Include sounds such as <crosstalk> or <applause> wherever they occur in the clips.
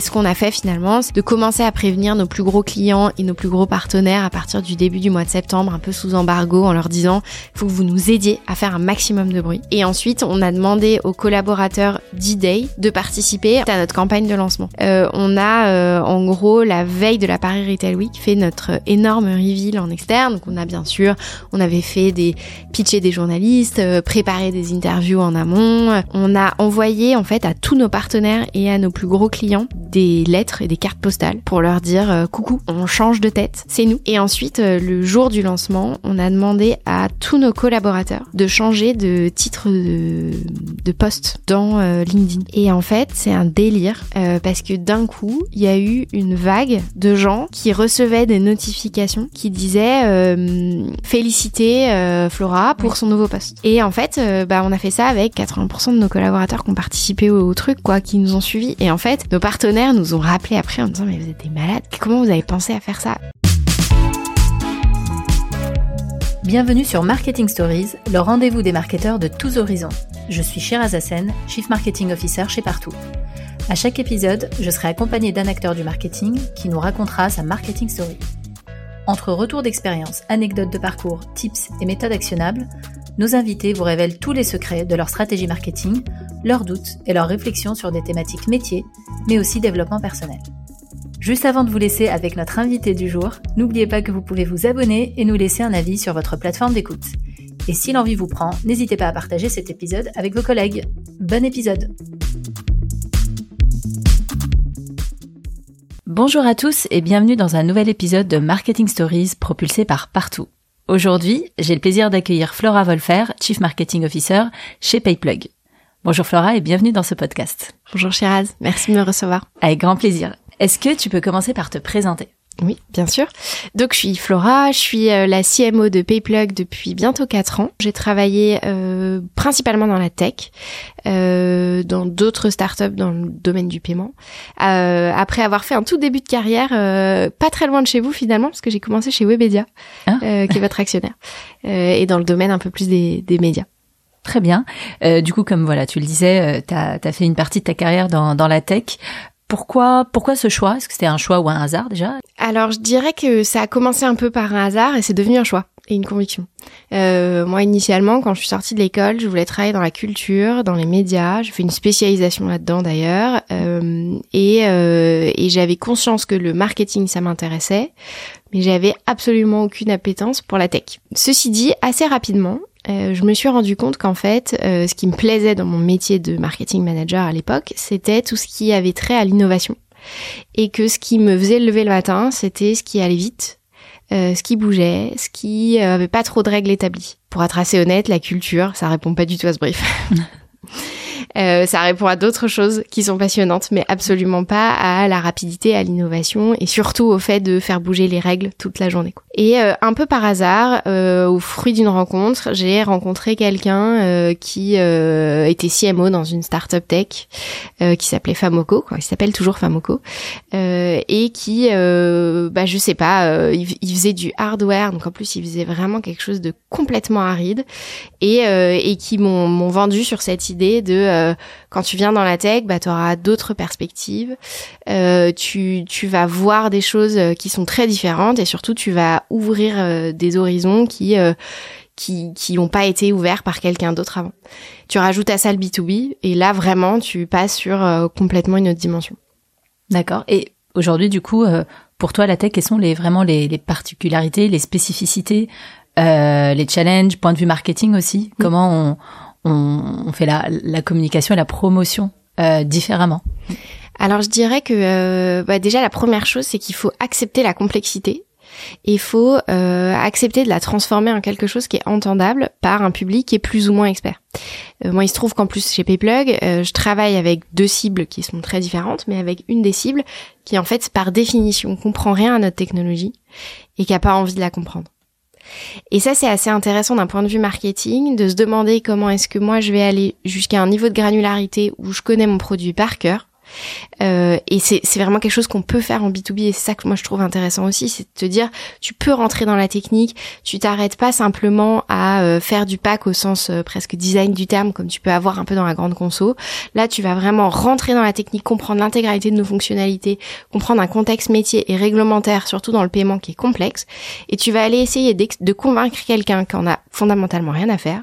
Ce qu'on a fait finalement, c'est de commencer à prévenir nos plus gros clients et nos plus gros partenaires à partir du début du mois de septembre, un peu sous embargo, en leur disant il faut que vous nous aidiez à faire un maximum de bruit. Et ensuite, on a demandé aux collaborateurs d'e-day de participer à notre campagne de lancement. Euh, on a euh, en gros la veille de la Paris Retail Week fait notre énorme reveal en externe. Donc on a bien sûr, on avait fait des pitchés des journalistes, euh, préparé des interviews en amont. On a envoyé en fait à tous nos partenaires et à nos plus gros clients des lettres et des cartes postales pour leur dire euh, coucou, on change de tête, c'est nous. Et ensuite, euh, le jour du lancement, on a demandé à tous nos collaborateurs de changer de titre de, de poste dans euh, LinkedIn. Et en fait, c'est un délire parce que d'un coup, il y a eu une vague de gens qui recevaient des notifications qui disaient féliciter Flora pour son nouveau poste. Et en fait, bah, on a fait ça avec 80% de nos collaborateurs qui ont participé au, au truc, quoi, qui nous ont suivis. Et en fait, nos partenaires nous ont rappelé après en disant mais vous êtes des malades, comment vous avez pensé à faire ça? Bienvenue sur Marketing Stories, le rendez-vous des marketeurs de tous horizons. Je suis Shiraz Hassen, Chief Marketing Officer chez Partout. À chaque épisode, je serai accompagné d'un acteur du marketing qui nous racontera sa marketing story. Entre retours d'expérience, anecdotes de parcours, tips et méthodes actionnables, nos invités vous révèlent tous les secrets de leur stratégie marketing, leurs doutes et leurs réflexions sur des thématiques métiers, mais aussi développement personnel. Juste avant de vous laisser avec notre invité du jour, n'oubliez pas que vous pouvez vous abonner et nous laisser un avis sur votre plateforme d'écoute. Et si l'envie vous prend, n'hésitez pas à partager cet épisode avec vos collègues. Bon épisode Bonjour à tous et bienvenue dans un nouvel épisode de Marketing Stories propulsé par Partout. Aujourd'hui, j'ai le plaisir d'accueillir Flora Wolfer, Chief Marketing Officer chez Payplug. Bonjour Flora et bienvenue dans ce podcast. Bonjour Shiraz, merci de me recevoir. Avec grand plaisir. Est-ce que tu peux commencer par te présenter? Oui, bien sûr. Donc je suis Flora, je suis euh, la CMO de Payplug depuis bientôt 4 ans. J'ai travaillé euh, principalement dans la tech, euh, dans d'autres startups dans le domaine du paiement. Euh, après avoir fait un tout début de carrière, euh, pas très loin de chez vous finalement, parce que j'ai commencé chez Webedia, ah. qui est votre actionnaire, et dans le domaine un peu plus des, des médias. Très bien. du coup, comme voilà, tu le disais, tu as, fait une partie de ta carrière dans, dans la tech. Pourquoi, pourquoi ce choix? Est-ce que c'était un choix ou un hasard déjà? Alors, je dirais que ça a commencé un peu par un hasard et c'est devenu un choix et une conviction. Euh, moi, initialement, quand je suis sortie de l'école, je voulais travailler dans la culture, dans les médias. J'ai fait une spécialisation là-dedans d'ailleurs, euh, et, euh, et j'avais conscience que le marketing, ça m'intéressait, mais j'avais absolument aucune appétence pour la tech. Ceci dit, assez rapidement, euh, je me suis rendu compte qu'en fait, euh, ce qui me plaisait dans mon métier de marketing manager à l'époque, c'était tout ce qui avait trait à l'innovation. Et que ce qui me faisait lever le matin, c'était ce qui allait vite, euh, ce qui bougeait, ce qui avait pas trop de règles établies. Pour être assez honnête, la culture, ça répond pas du tout à ce brief. <laughs> Euh, ça répond à d'autres choses qui sont passionnantes, mais absolument pas à la rapidité, à l'innovation et surtout au fait de faire bouger les règles toute la journée. Et euh, un peu par hasard, euh, au fruit d'une rencontre, j'ai rencontré quelqu'un qui était CMO dans une startup tech qui s'appelait Famoco, quoi. il s'appelle toujours Famoco, et qui, bah je sais pas, il, il, faisait du hardware, donc en plus il faisait vraiment quelque chose de complètement aride, et, et qui m'ont vendu sur cette idée de euh, quand tu viens dans la tech, bah, tu auras d'autres perspectives. Euh, tu, tu vas voir des choses euh, qui sont très différentes et surtout tu vas ouvrir des horizons qui qui qui n'ont pas été ouverts par quelqu'un d'autre avant. Tu rajoutes à ça le B2B et là vraiment tu passes sur complètement une autre dimension. D'accord. Et aujourd'hui du coup pour toi la tech quelles sont les vraiment les, les particularités, les spécificités, les challenges, point de vue marketing aussi? Mm. Comment on on, fait la, la, communication et la promotion euh, différemment Alors je dirais que euh, bah déjà la première chose c'est qu'il faut accepter la complexité. Il faut euh, accepter de la transformer en quelque chose qui est entendable par un public qui est plus ou moins expert. moi, il se trouve qu'en plus chez Payplug, je travaille avec deux cibles qui sont très différentes, mais avec une des cibles qui en fait par définition comprend rien à notre technologie et qui a pas envie de la comprendre. Et ça, c'est assez intéressant d'un point de vue marketing, de se demander comment est-ce que moi je vais aller jusqu'à un niveau de granularité où je connais mon produit par cœur, Euh, et c'est vraiment quelque chose qu'on peut faire en B2B et c'est ça que moi je trouve intéressant aussi, c'est de te dire tu peux rentrer dans la technique, tu t'arrêtes pas simplement à euh, faire du pack au sens euh, presque design du terme comme tu peux avoir un peu dans la grande conso. Là, tu vas vraiment rentrer dans la technique, comprendre l'intégralité de nos fonctionnalités, comprendre un contexte métier et réglementaire, surtout dans le paiement qui est complexe, et tu vas aller essayer de convaincre quelqu'un qui en a fondamentalement rien à faire,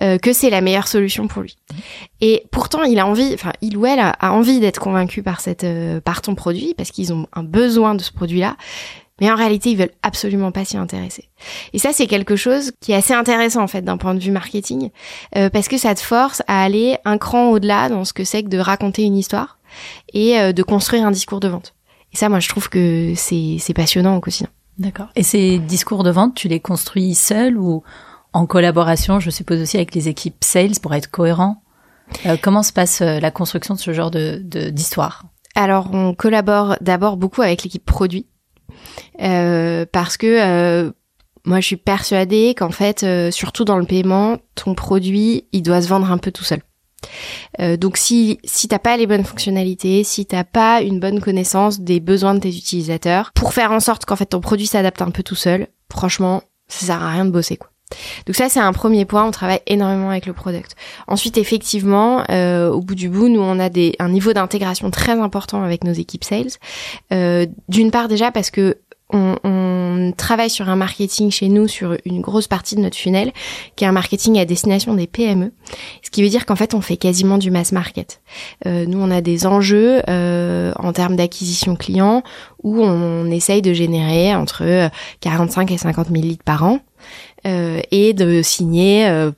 que c'est la meilleure solution pour lui. Et pourtant, il a envie, enfin, il ou elle a, envie d'être convaincu par cette, euh, par ton produit, parce qu'ils ont un besoin de ce produit-là. Mais en réalité, ils veulent absolument pas s'y intéresser. Et ça, c'est quelque chose qui est assez intéressant en fait d'un point de vue marketing, euh, parce que ça te force à aller un cran au-delà dans ce que c'est que de raconter une histoire et euh, de construire un discours de vente. Et ça, moi, je trouve que c'est passionnant au quotidien. D'accord. Et ces discours de vente, tu les construis seul ou en collaboration, je suppose aussi avec les équipes sales pour être cohérent? Euh, Comment se passe euh, la construction de ce genre de d'histoire? Alors, on collabore d'abord beaucoup avec l'équipe produit euh, parce que euh, moi, je suis persuadée qu'en fait, surtout dans le paiement, ton produit, il doit se vendre un peu tout seul. Euh, donc si si t'as pas les bonnes fonctionnalités, si t'as pas une bonne connaissance des besoins de tes utilisateurs, pour faire en sorte qu'en fait ton produit s'adapte un peu tout seul, franchement, ça sert à rien de bosser quoi. Donc ça c'est un premier point, on travaille énormément avec le product. Ensuite effectivement, euh, au bout du bout, nous on a des, un niveau d'intégration très important avec nos équipes sales. Euh, D'une part déjà parce que on, on, travaille sur un marketing chez nous sur une grosse partie de notre funnel, qui est un marketing à destination des PME. Ce qui veut dire qu'en fait, on fait quasiment du mass market. Euh, nous, on a des enjeux euh, en termes d'acquisition client où on, essaye de générer entre 45 et 50 000 leads par an euh, et de signer euh,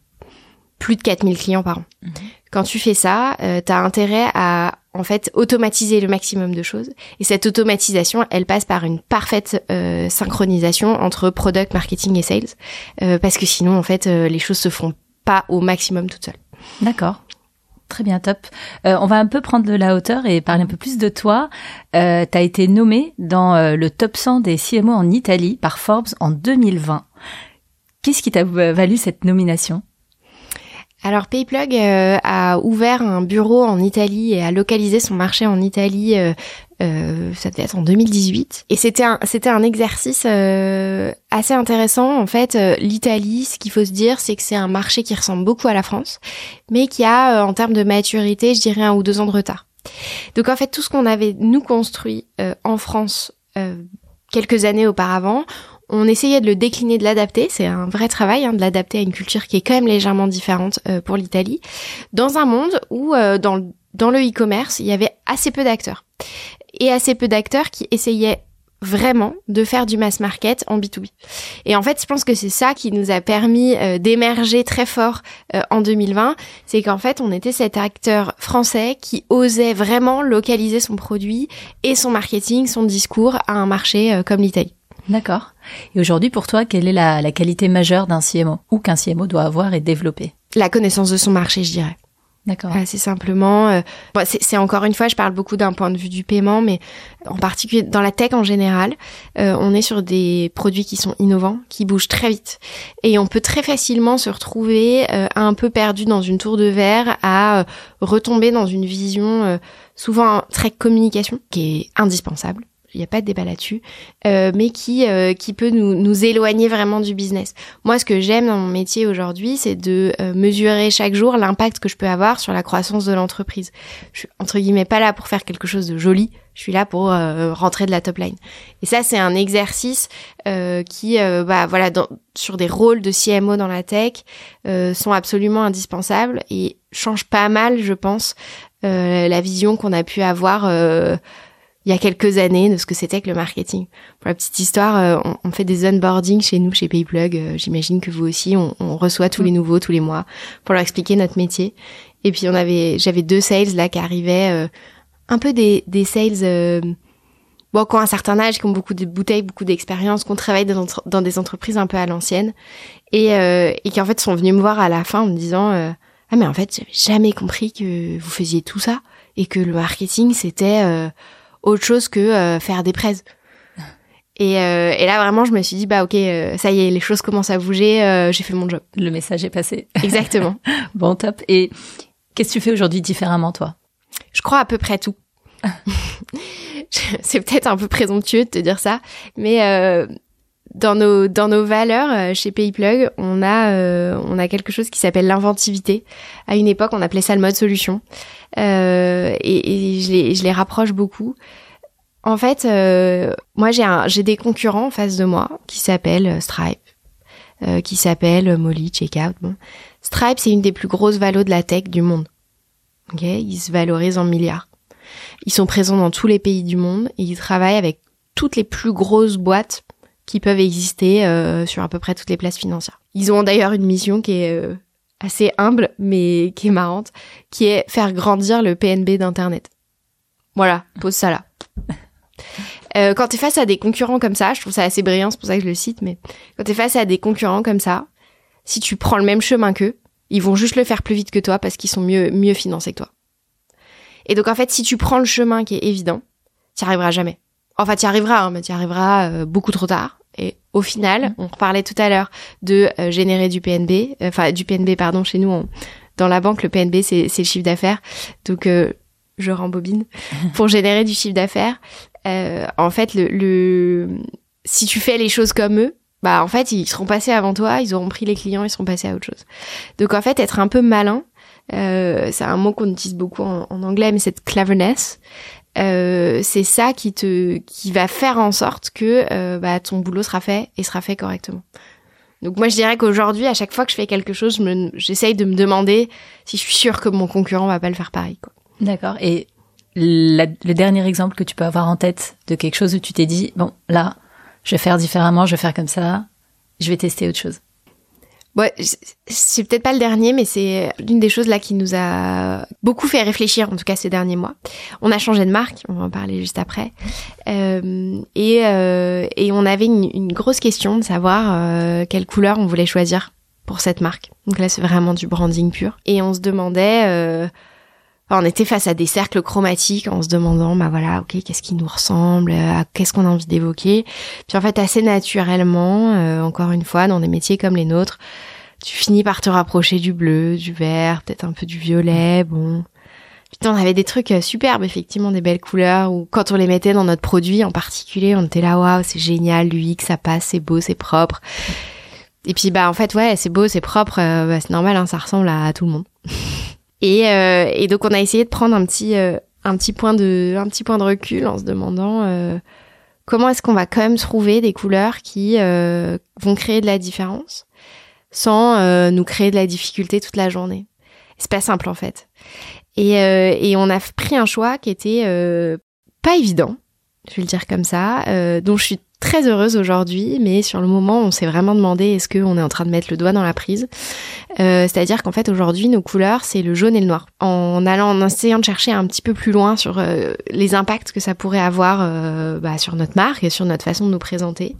plus de 4000 clients par an. Mhm. Quand tu fais ça, euh, tu as intérêt à en fait automatiser le maximum de choses. Et cette automatisation, elle passe par une parfaite euh, synchronisation entre product, marketing et sales, euh, parce que sinon en fait euh, les choses se font pas au maximum toutes seules. D'accord. Très bien, top. on va un peu prendre de la hauteur et parler un peu plus de toi. Euh, tu as été nommé dans le top 100 des CMO en Italie par Forbes en 2020. Qu'est-ce qui t'a valu cette nomination? Alors Payplug euh, a ouvert un bureau en Italie et a localisé son marché en Italie. Euh, euh, ça devait être en 2018 et c'était un c'était un exercice assez intéressant. En fait l'Italie ce qu'il faut se dire c'est que c'est un marché qui ressemble beaucoup à la France mais qui a en termes de maturité je dirais un ou deux ans de retard. Donc en fait tout ce qu'on avait nous construit en France quelques années auparavant on essayait de le décliner, de l'adapter. C'est un vrai travail hein, de l'adapter à une culture qui est quand même légèrement différente euh, pour l'Italie, dans un monde où euh, dans, dans le e-commerce, il y avait assez peu d'acteurs. Et assez peu d'acteurs qui essayaient vraiment de faire du mass market en B2B. Et en fait, je pense que c'est ça qui nous a permis euh, d'émerger très fort en 2020, c'est qu'en fait, on était cet acteur français qui osait vraiment localiser son produit et son marketing, son discours à un marché comme l'Italie. D'accord. Et aujourd'hui, pour toi, quelle est la, la qualité majeure d'un CMO ou qu'un CMO doit avoir et développer? La connaissance de son marché, je dirais. D'accord. c'est simplement, euh, c'est encore une fois, je parle beaucoup d'un point de vue du paiement, mais en particulier dans la tech en général, euh, on est sur des produits qui sont innovants, qui bougent très vite, et on peut très facilement se retrouver euh, un peu perdu dans une tour de verre, à retomber dans une vision souvent très communication qui est indispensable il n'y a pas de débat là-dessus, euh, mais qui euh, qui peut nous, nous éloigner vraiment du business. Moi, ce que j'aime dans mon métier aujourd'hui, c'est de euh, mesurer chaque jour l'impact que je peux avoir sur la croissance de l'entreprise. Je suis entre guillemets pas là pour faire quelque chose de joli. Je suis là pour rentrer de la top line. Et ça, c'est un exercice qui, bah voilà, sur des rôles de CMO dans la tech, sont absolument indispensables et changent pas mal, je pense, la vision qu'on a pu avoir il y a quelques années de ce que c'était que le marketing. Pour la petite histoire, euh, on, fait des onboarding chez nous, chez Payplug. Euh, j'imagine que vous aussi, on, on, reçoit tous les mm. nouveaux tous les mois pour leur expliquer notre métier. Et puis on avait, j'avais deux sales là qui arrivaient, euh, un peu des, des sales bon, qui ont un certain âge, qui ont beaucoup de bouteilles, beaucoup d'expérience, qui ont travaillé dans, dans, des entreprises un peu à l'ancienne, et, et qui en fait sont venus me voir à la fin en me disant ah mais en fait j'avais jamais compris que vous faisiez tout ça et que le marketing c'était autre chose que euh, faire des prêts. Et, euh, et, là vraiment je me suis dit bah ok euh, ça y est les choses commencent à bouger j'ai fait mon job. Le message est passé. Exactement. <laughs> Bon top. Et qu'est-ce que tu fais aujourd'hui différemment toi? Je crois à peu près tout. <laughs> <laughs> C'est peut-être un peu présomptueux de te dire ça, mais dans nos dans nos valeurs euh, chez PayPlug, on a euh, on a quelque chose qui s'appelle l'inventivité. À une époque, on appelait ça le mode solution, euh, et, et, je les je les rapproche beaucoup. En fait, euh, moi j'ai un j'ai des concurrents en face de moi qui s'appellent Stripe, qui s'appellent Molly, Checkout. Bon, Stripe c'est une des plus grosses valos de la tech du monde. Ok, ils se valorisent en milliards. Ils sont présents dans tous les pays du monde ils travaillent avec toutes les plus grosses boîtes qui peuvent exister euh, sur à peu près toutes les places financières. Ils ont d'ailleurs une mission qui est euh, assez humble mais qui est marrante, qui est faire grandir le PNB d'Internet. Voilà, pose ça là. <laughs> Euh, quand t'es face à des concurrents comme ça, je trouve ça assez brillant, c'est pour ça que je le cite, mais quand t'es face à des concurrents comme ça, si tu prends le même chemin qu'eux, ils vont juste le faire plus vite que toi parce qu'ils sont mieux mieux financés que toi. Et donc en fait, si tu prends le chemin qui est évident, tu arriveras jamais. Enfin, tu arriveras, hein, mais tu arriveras euh, beaucoup trop tard. Et au final, mm. on parlait tout à l'heure de euh, générer du PNB, euh, enfin du PNB, pardon, chez nous, dans la banque, le PNB, c'est le chiffre d'affaires. Donc, je rembobine. <laughs> Pour générer du chiffre d'affaires, en fait, le, le, si tu fais les choses comme eux, bah en fait, ils seront passés avant toi, ils auront pris les clients, ils seront passés à autre chose. Donc, en fait, être un peu malin, euh, c'est un mot qu'on utilise beaucoup en, en anglais, mais cette cleverness, euh, c'est ça qui te qui va faire en sorte que euh, bah, ton boulot sera fait et sera fait correctement. Donc moi je dirais qu'aujourd'hui à chaque fois que je fais quelque chose, j'essaye de me demander si je suis sûre que mon concurrent va pas le faire pareil. D'accord. Et le dernier exemple que tu peux avoir en tête de quelque chose où tu t'es dit bon là je vais faire différemment, je vais faire comme ça, je vais tester autre chose. Ouais, c'est peut-être pas le dernier, mais c'est l'une des choses là qui nous a beaucoup fait réfléchir, en tout cas ces derniers mois. On a changé de marque, on va en parler juste après, euh, et, euh, et on avait une, une, grosse question de savoir euh, quelle couleur on voulait choisir pour cette marque. Donc là, c'est vraiment du branding pur. Et on se demandait, euh, on était face à des cercles chromatiques en se demandant, bah voilà, ok, qu'est-ce qui nous ressemble, qu'est-ce qu'on a envie d'évoquer? Puis en fait, assez naturellement, euh, encore une fois, dans des métiers comme les nôtres, tu finis par te rapprocher du bleu, du vert, peut-être un peu du violet, bon. Putain, on avait des trucs euh, superbes, effectivement, des belles couleurs, ou quand on les mettait dans notre produit en particulier, on était là, waouh, c'est génial, l'UX, ça passe, c'est beau, c'est propre. Et puis, bah, en fait, ouais, c'est beau, c'est propre, euh, bah, c'est normal, hein, ça ressemble à, tout le monde. <laughs> et, euh, et donc, on a essayé de prendre un petit, un petit point de, un petit point de recul en se demandant, comment est-ce qu'on va quand même trouver des couleurs qui vont créer de la différence sans euh, nous créer de la difficulté toute la journée. C'est pas simple en fait. Et, euh, et on a pris un choix qui était euh, pas évident, je vais le dire comme ça, dont je suis très heureuse aujourd'hui, mais sur le moment, on s'est vraiment demandé est-ce qu'on est en train de mettre le doigt dans la prise. C'est-à-dire qu'en fait, aujourd'hui, nos couleurs, c'est le jaune et le noir. En allant, en essayant de chercher un petit peu plus loin sur les impacts que ça pourrait avoir bah, sur notre marque et sur notre façon de nous présenter,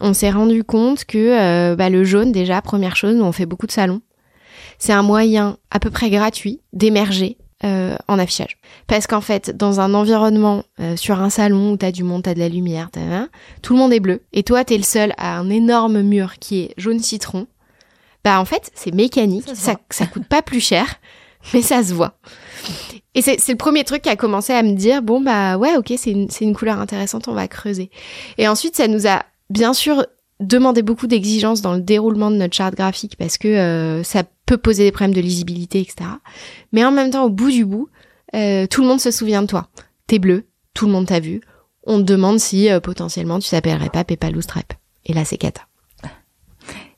on s'est rendu compte que euh, bah, le jaune, déjà, première chose, on fait beaucoup de salons. C'est un moyen à peu près gratuit d'émerger euh, en affichage. Parce qu'en fait, dans un environnement, euh, sur un salon où t'as du monde, t'as de la lumière, tout le monde est bleu. Et toi, t'es le seul à un énorme mur qui est jaune citron. Bah en fait, c'est mécanique, ça, ça, coûte pas plus cher, <laughs> mais ça se voit. Et c'est le premier truc qui a commencé à me dire, bon bah ouais, ok, c'est une, une couleur intéressante, on va creuser. Et ensuite, ça nous a bien sûr demander beaucoup d'exigences dans le déroulement de notre charte graphique parce que euh, ça peut poser des problèmes de lisibilité, etc. Mais en même temps, au bout du bout, euh, tout le monde se souvient de toi. T'es bleu, tout le monde t'a vu. On te demande si euh, potentiellement tu s'appellerais pas Peppa Stripe. Et là, c'est cata.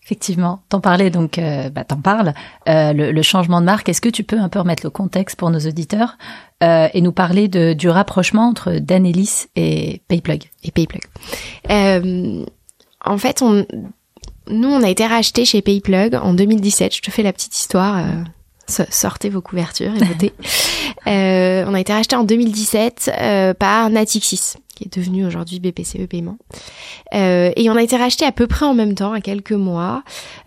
Effectivement, t'en parlais donc, bah, t'en parles. Le, le, changement de marque, est-ce que tu peux un peu remettre le contexte pour nos auditeurs et nous parler de, du rapprochement entre Danelis et Payplug? Et Payplug. Euh, en fait, on, nous, on a été racheté chez Payplug en 2017. Je te fais la petite histoire. Euh, sortez vos couvertures et votez. <laughs> euh, on a été racheté en 2017 euh, par Natixis, qui est devenu aujourd'hui BPCE Paiement. Et on a été racheté à peu près en même temps, à quelques mois,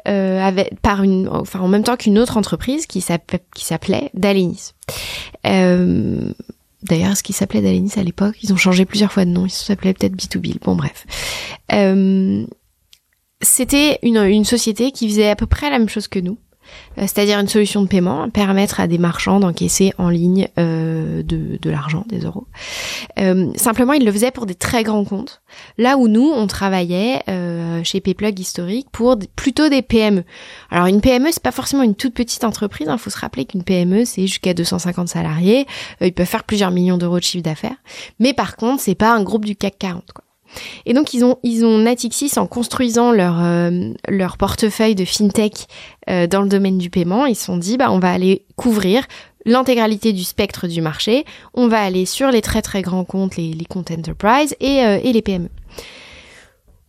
avec, par une, enfin en même temps qu'une autre entreprise qui s'appelait Dalenis. D'ailleurs, ce qui s'appelait Dalenis à l'époque, ils ont changé plusieurs fois de nom. Ils s'appelaient peut-être B2B. Bon, bref. Euh, c'était une, une société qui faisait à peu près la même chose que nous, euh, c'est-à-dire une solution de paiement, permettre à des marchands d'encaisser en ligne euh, de, de l'argent, des euros. Euh, simplement, ils le faisaient pour des très grands comptes, là où nous, on travaillait euh, chez Payplug historique pour plutôt des PME. Alors une PME, c'est pas forcément une toute petite entreprise, il hein. faut se rappeler qu'une PME, c'est jusqu'à 250 salariés, ils peuvent faire plusieurs millions d'euros de chiffre d'affaires, mais par contre, c'est pas un groupe du CAC 40. Quoi. Et donc ils ont ils ont Natixis en construisant leur euh, portefeuille de fintech euh, dans le domaine du paiement, ils se sont dit bah on va aller couvrir l'intégralité du spectre du marché, on va aller sur les très très grands comptes, les, comptes enterprise et, euh, et les PME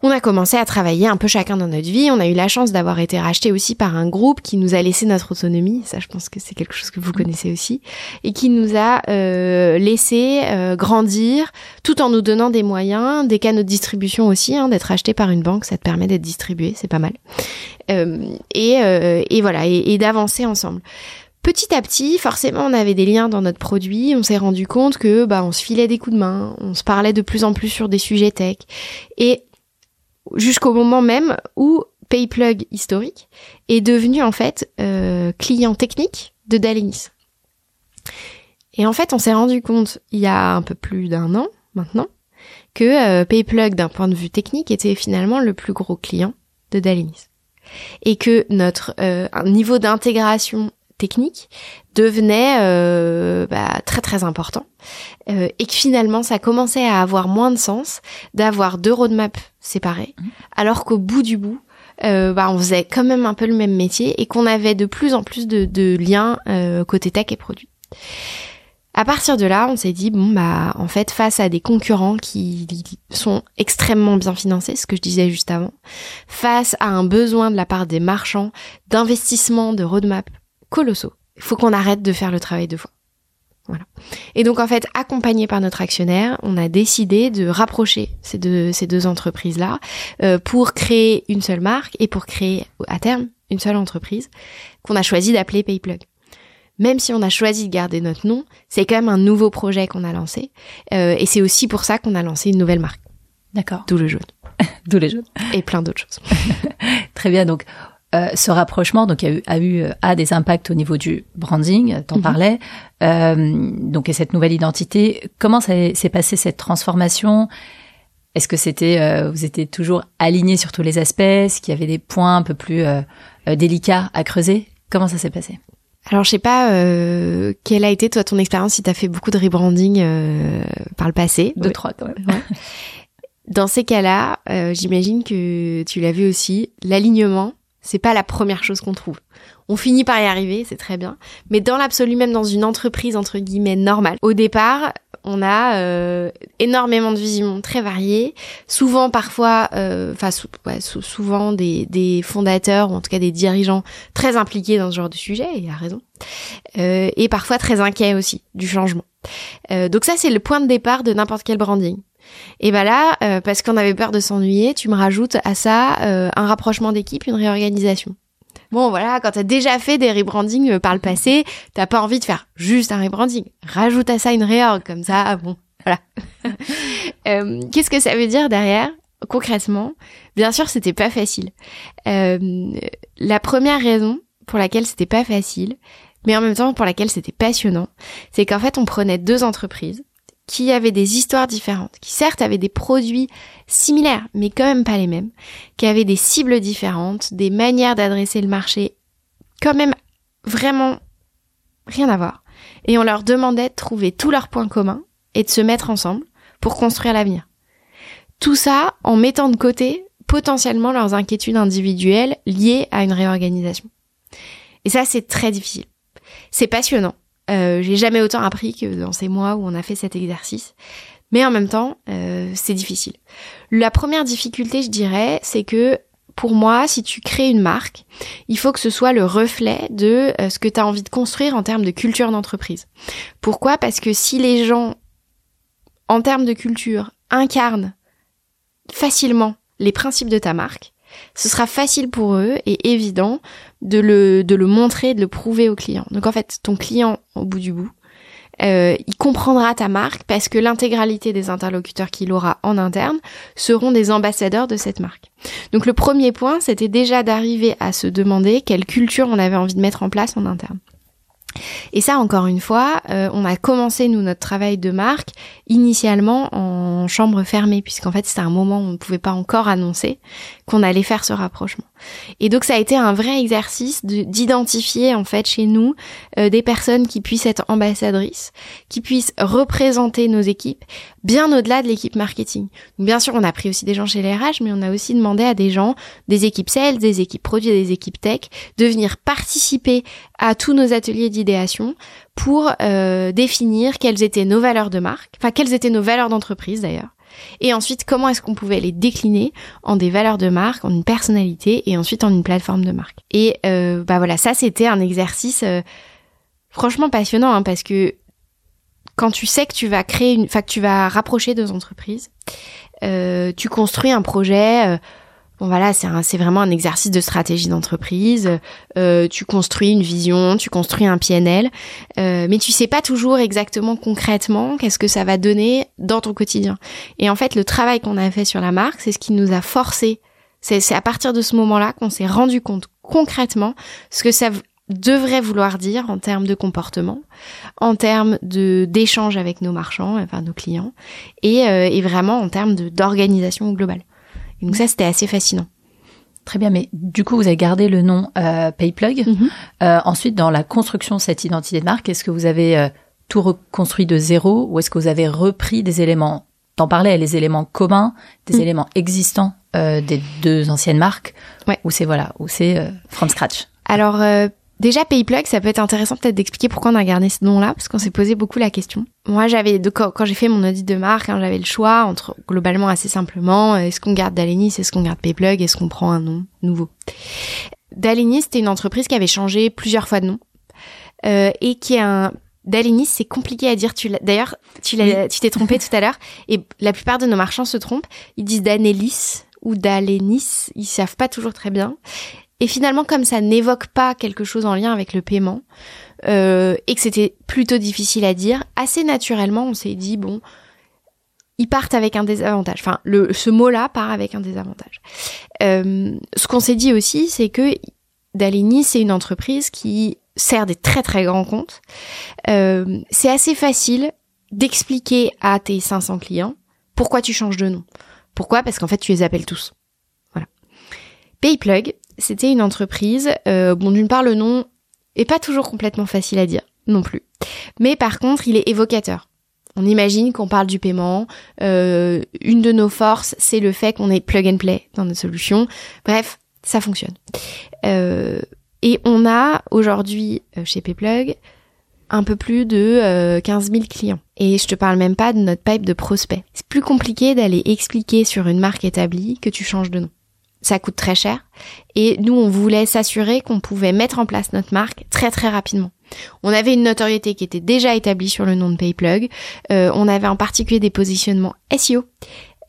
on a commencé à travailler un peu chacun dans notre vie. On a eu la chance d'avoir été racheté aussi par un groupe qui nous a laissé notre autonomie. Ça, je pense que c'est quelque chose que vous connaissez aussi. Et qui nous a euh, laissé euh, grandir tout en nous donnant des moyens, des canaux de distribution aussi. Hein, d'être acheté par une banque, ça te permet d'être distribué, c'est pas mal. Euh, et, euh, et, voilà, et, et d'avancer ensemble. Petit à petit, forcément, on avait des liens dans notre produit. On s'est rendu compte que, bah, on se filait des coups de main, on se parlait de plus en plus sur des sujets tech. Et jusqu'au moment même où Payplug historique est devenu en fait euh, client technique de Dalenis. Et en fait, on s'est rendu compte il y a un peu plus d'un an maintenant que euh, Payplug, d'un point de vue technique, était finalement le plus gros client de Dalenis. Et que notre euh, niveau d'intégration technique devenait euh, bah, très très important euh, et que finalement ça commençait à avoir moins de sens d'avoir deux roadmaps séparés mmh. alors qu'au bout du bout euh, bah, on faisait quand même un peu le même métier et qu'on avait de plus en plus de, de liens côté tech et produits. À partir de là, on s'est dit bon bah en fait face à des concurrents qui sont extrêmement bien financés, ce que je disais juste avant, face à un besoin de la part des marchands d'investissement de roadmap colossaux. Il faut qu'on arrête de faire le travail deux fois. Voilà. Et donc en fait, accompagné par notre actionnaire, on a décidé de rapprocher ces deux, ces deux entreprises-là euh, pour créer une seule marque et pour créer à terme une seule entreprise qu'on a choisi d'appeler Payplug. Même si on a choisi de garder notre nom, c'est quand même un nouveau projet qu'on a lancé euh, et c'est aussi pour ça qu'on a lancé une nouvelle marque. D'accord. D'où le jaune. <laughs> D'où les jaunes. Et plein d'autres choses. <laughs> Très bien. Donc euh, ce rapprochement donc a eu, a eu a des impacts au niveau du branding, t'en mm -hmm. parlais. Euh, donc et cette nouvelle identité, comment s'est passé cette transformation? Est-ce que c'était euh, vous étiez toujours aligné sur tous les aspects? Est-ce qu'il y avait des points un peu plus euh, euh, délicats à creuser? Comment ça s'est passé? Alors je sais pas euh, quelle a été toi ton expérience si tu as fait beaucoup de rebranding euh, par le passé? Deux oui. trois quand même. Ouais. Dans ces cas-là, euh, j'imagine que tu l'as vu aussi, l'alignement, c'est pas la première chose qu'on trouve. On finit par y arriver, c'est très bien. Mais dans l'absolu, même dans une entreprise entre guillemets normale, au départ, on a euh, énormément de visions très variées. Souvent, parfois, enfin euh, ouais, souvent des, des, fondateurs ou en tout cas des dirigeants très impliqués dans ce genre de sujet, et à raison. Euh, et parfois très inquiets aussi du changement. Euh, donc ça, c'est le point de départ de n'importe quel branding. Et ben là, euh, parce qu'on avait peur de s'ennuyer, tu me rajoutes à ça euh, un rapprochement d'équipe, une réorganisation. Bon voilà, quand t'as déjà fait des rebrandings euh, par le passé, t'as pas envie de faire juste un rebranding. Rajoute à ça une réorg, comme ça, ah bon, voilà. <laughs> Euh, qu'est-ce que ça veut dire derrière? Concrètement Bien sûr, c'était pas facile. Euh, la première raison pour laquelle c'était pas facile, mais en même temps pour laquelle c'était passionnant, c'est qu'en fait on prenait deux entreprises qui avaient des histoires différentes, qui certes avaient des produits similaires, mais quand même pas les mêmes, qui avaient des cibles différentes, des manières d'adresser le marché quand même vraiment rien à voir. Et on leur demandait de trouver tous leurs points communs et de se mettre ensemble pour construire l'avenir. Tout ça en mettant de côté potentiellement leurs inquiétudes individuelles liées à une réorganisation. Et ça, c'est très difficile. C'est passionnant euh, j'ai jamais autant appris que dans ces mois où on a fait cet exercice. Mais en même temps, euh, c'est difficile. La première difficulté, je dirais, c'est que pour moi, si tu crées une marque, il faut que ce soit le reflet de euh, ce que tu as envie de construire en termes de culture d'entreprise. Pourquoi? Parce que si les gens, en termes de culture, incarnent facilement les principes de ta marque, ce sera facile pour eux et évident de le, de le montrer, de le prouver au client. Donc en fait, ton client, au bout du bout, euh, il comprendra ta marque parce que l'intégralité des interlocuteurs qu'il aura en interne seront des ambassadeurs de cette marque. Donc le premier point, c'était déjà d'arriver à se demander quelle culture on avait envie de mettre en place en interne. Et ça, encore une fois, euh, on a commencé, nous, notre travail de marque initialement en chambre fermée, puisqu'en fait, c'était un moment où on ne pouvait pas encore annoncer qu'on allait faire ce rapprochement. Et donc, ça a été un vrai exercice d'identifier, en fait, chez nous, euh, des personnes qui puissent être ambassadrices, qui puissent représenter nos équipes, bien au-delà de l'équipe marketing. bien sûr, on a pris aussi des gens chez les RH, mais on a aussi demandé à des gens, des équipes sales, des équipes produits des équipes tech, de venir participer à tous nos ateliers d'idéation pour euh, définir quelles étaient nos valeurs de marque, enfin quelles étaient nos valeurs d'entreprise d'ailleurs. Et ensuite, comment est-ce qu'on pouvait les décliner en des valeurs de marque, en une personnalité et ensuite en une plateforme de marque? Et euh, bah voilà, ça c'était un exercice euh, franchement passionnant hein, parce que quand tu sais que tu vas créer une, enfin que tu vas rapprocher deux entreprises, euh, tu construis un projet. Bon voilà, c'est c'est vraiment un exercice de stratégie d'entreprise. Euh, tu construis une vision, tu construis un PNL, euh, mais tu sais pas toujours exactement concrètement qu'est-ce que ça va donner dans ton quotidien. Et en fait, le travail qu'on a fait sur la marque, c'est ce qui nous a forcé. C'est à partir de ce moment-là qu'on s'est rendu compte concrètement ce que ça devrait vouloir dire en termes de comportement, en termes de d'échange avec nos marchands, enfin nos clients, et, euh, et vraiment en termes d'organisation globale. Et donc ça, c'était assez fascinant. Très bien, mais du coup, vous avez gardé le nom euh, Payplug. Mhm. euh, ensuite, dans la construction de cette identité de marque, est-ce que vous avez euh, tout reconstruit de zéro ou est-ce que vous avez repris des éléments, t'en parlais, les éléments communs, des mhm. éléments existants des deux anciennes marques, ouais. ou c'est voilà, ou c'est from scratch? Alors Déjà, Payplug, ça peut être intéressant peut-être d'expliquer pourquoi on a gardé ce nom-là, parce qu'on s'est posé beaucoup la question. Moi, j'avais, quand, j'ai fait mon audit de marque, hein, j'avais le choix entre, globalement, assez simplement, euh, est-ce qu'on garde Dalenis, est-ce qu'on garde Payplug, est-ce qu'on prend un nom nouveau? Dalenis, c'était une entreprise qui avait changé plusieurs fois de nom, euh, et qui est un... Dalenis, c'est compliqué à dire. Tu D'ailleurs, tu tu t'es trompé tout à l'heure, et la plupart de nos marchands se trompent. Ils disent Danelis ou Dalenis, ils savent pas toujours très bien. Et finalement, comme ça n'évoque pas quelque chose en lien avec le paiement, euh, et que c'était plutôt difficile à dire, assez naturellement, on s'est dit, bon, ils partent avec un désavantage. Enfin, ce mot-là part avec un désavantage. Euh, ce qu'on s'est dit aussi, c'est que Dalini, c'est une entreprise qui sert des très très grands comptes. Euh, c'est assez facile d'expliquer à tes 500 clients pourquoi tu changes de nom. Pourquoi? Parce qu'en fait, tu les appelles tous. Payplug, c'était une entreprise. Euh, bon, d'une part, le nom est pas toujours complètement facile à dire non plus. Mais par contre, il est évocateur. On imagine qu'on parle du paiement. Euh, une de nos forces, c'est le fait qu'on ait plug and play dans notre solution. Bref, ça fonctionne. Euh, et on a aujourd'hui chez Payplug un peu plus de 15 000 clients. Et je te parle même pas de notre pipe de prospects. C'est plus compliqué d'aller expliquer sur une marque établie que tu changes de nom ça coûte très cher. Et nous, on voulait s'assurer qu'on pouvait mettre en place notre marque très très rapidement. On avait une notoriété qui était déjà établie sur le nom de Payplug. Euh, on avait en particulier des positionnements SEO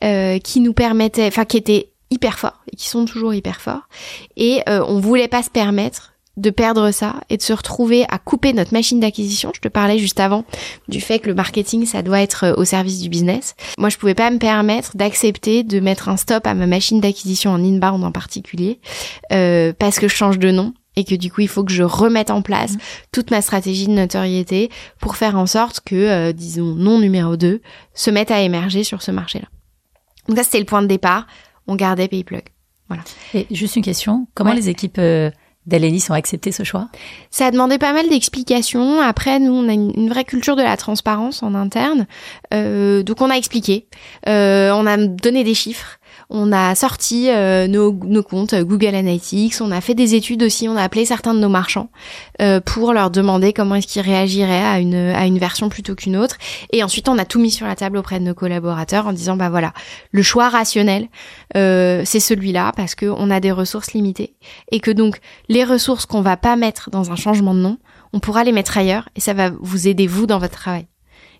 euh, qui nous permettaient, enfin qui étaient hyper forts et qui sont toujours hyper forts. Et euh, on voulait pas se permettre de perdre ça et de se retrouver à couper notre machine d'acquisition. Je te parlais juste avant du fait que le marketing, ça doit être euh, au service du business. Moi, je pouvais pas me permettre d'accepter de mettre un stop à ma machine d'acquisition en inbound en particulier euh, parce que je change de nom et que du coup il faut que je remette en place mmh. toute ma stratégie de notoriété pour faire en sorte que, euh, disons, nom numéro 2 se mette à émerger sur ce marché-là. Donc ça c'était le point de départ, on gardait Payplug. Voilà. Et juste une question, comment les équipes euh, d'Alénis ont accepté ce choix? Ça a demandé pas mal d'explications. Après, nous, on a une, vraie culture de la transparence en interne. Euh, donc, on a expliqué. Euh, on a donné des chiffres. On a sorti euh, nos, comptes Google Analytics, on a fait des études aussi, on a appelé certains de nos marchands euh, pour leur demander comment est-ce qu'ils réagiraient à une, à une version plutôt qu'une autre. Et ensuite, on a tout mis sur la table auprès de nos collaborateurs en disant, bah voilà, le choix rationnel, euh, c'est celui-là parce qu'on a des ressources limitées et que donc les ressources qu'on va pas mettre dans un changement de nom, on pourra les mettre ailleurs et ça va vous aider vous dans votre travail.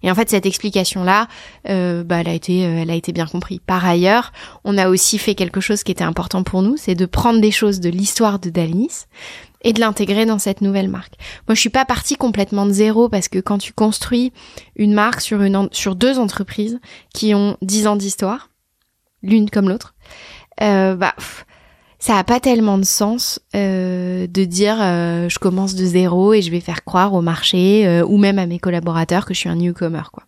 Et en fait, cette explication-là, euh, bah, elle a été, euh, elle a été bien comprise. Par ailleurs, on a aussi fait quelque chose qui était important pour nous, c'est de prendre des choses de l'histoire de Dalinis et de l'intégrer dans cette nouvelle marque. Moi, je suis pas partie complètement de zéro parce que quand tu construis une marque sur deux entreprises qui ont dix ans d'histoire, l'une comme l'autre, euh, bah, ça a pas tellement de sens euh, de dire euh, je commence de zéro et je vais faire croire au marché euh, ou même à mes collaborateurs que je suis un newcomer quoi.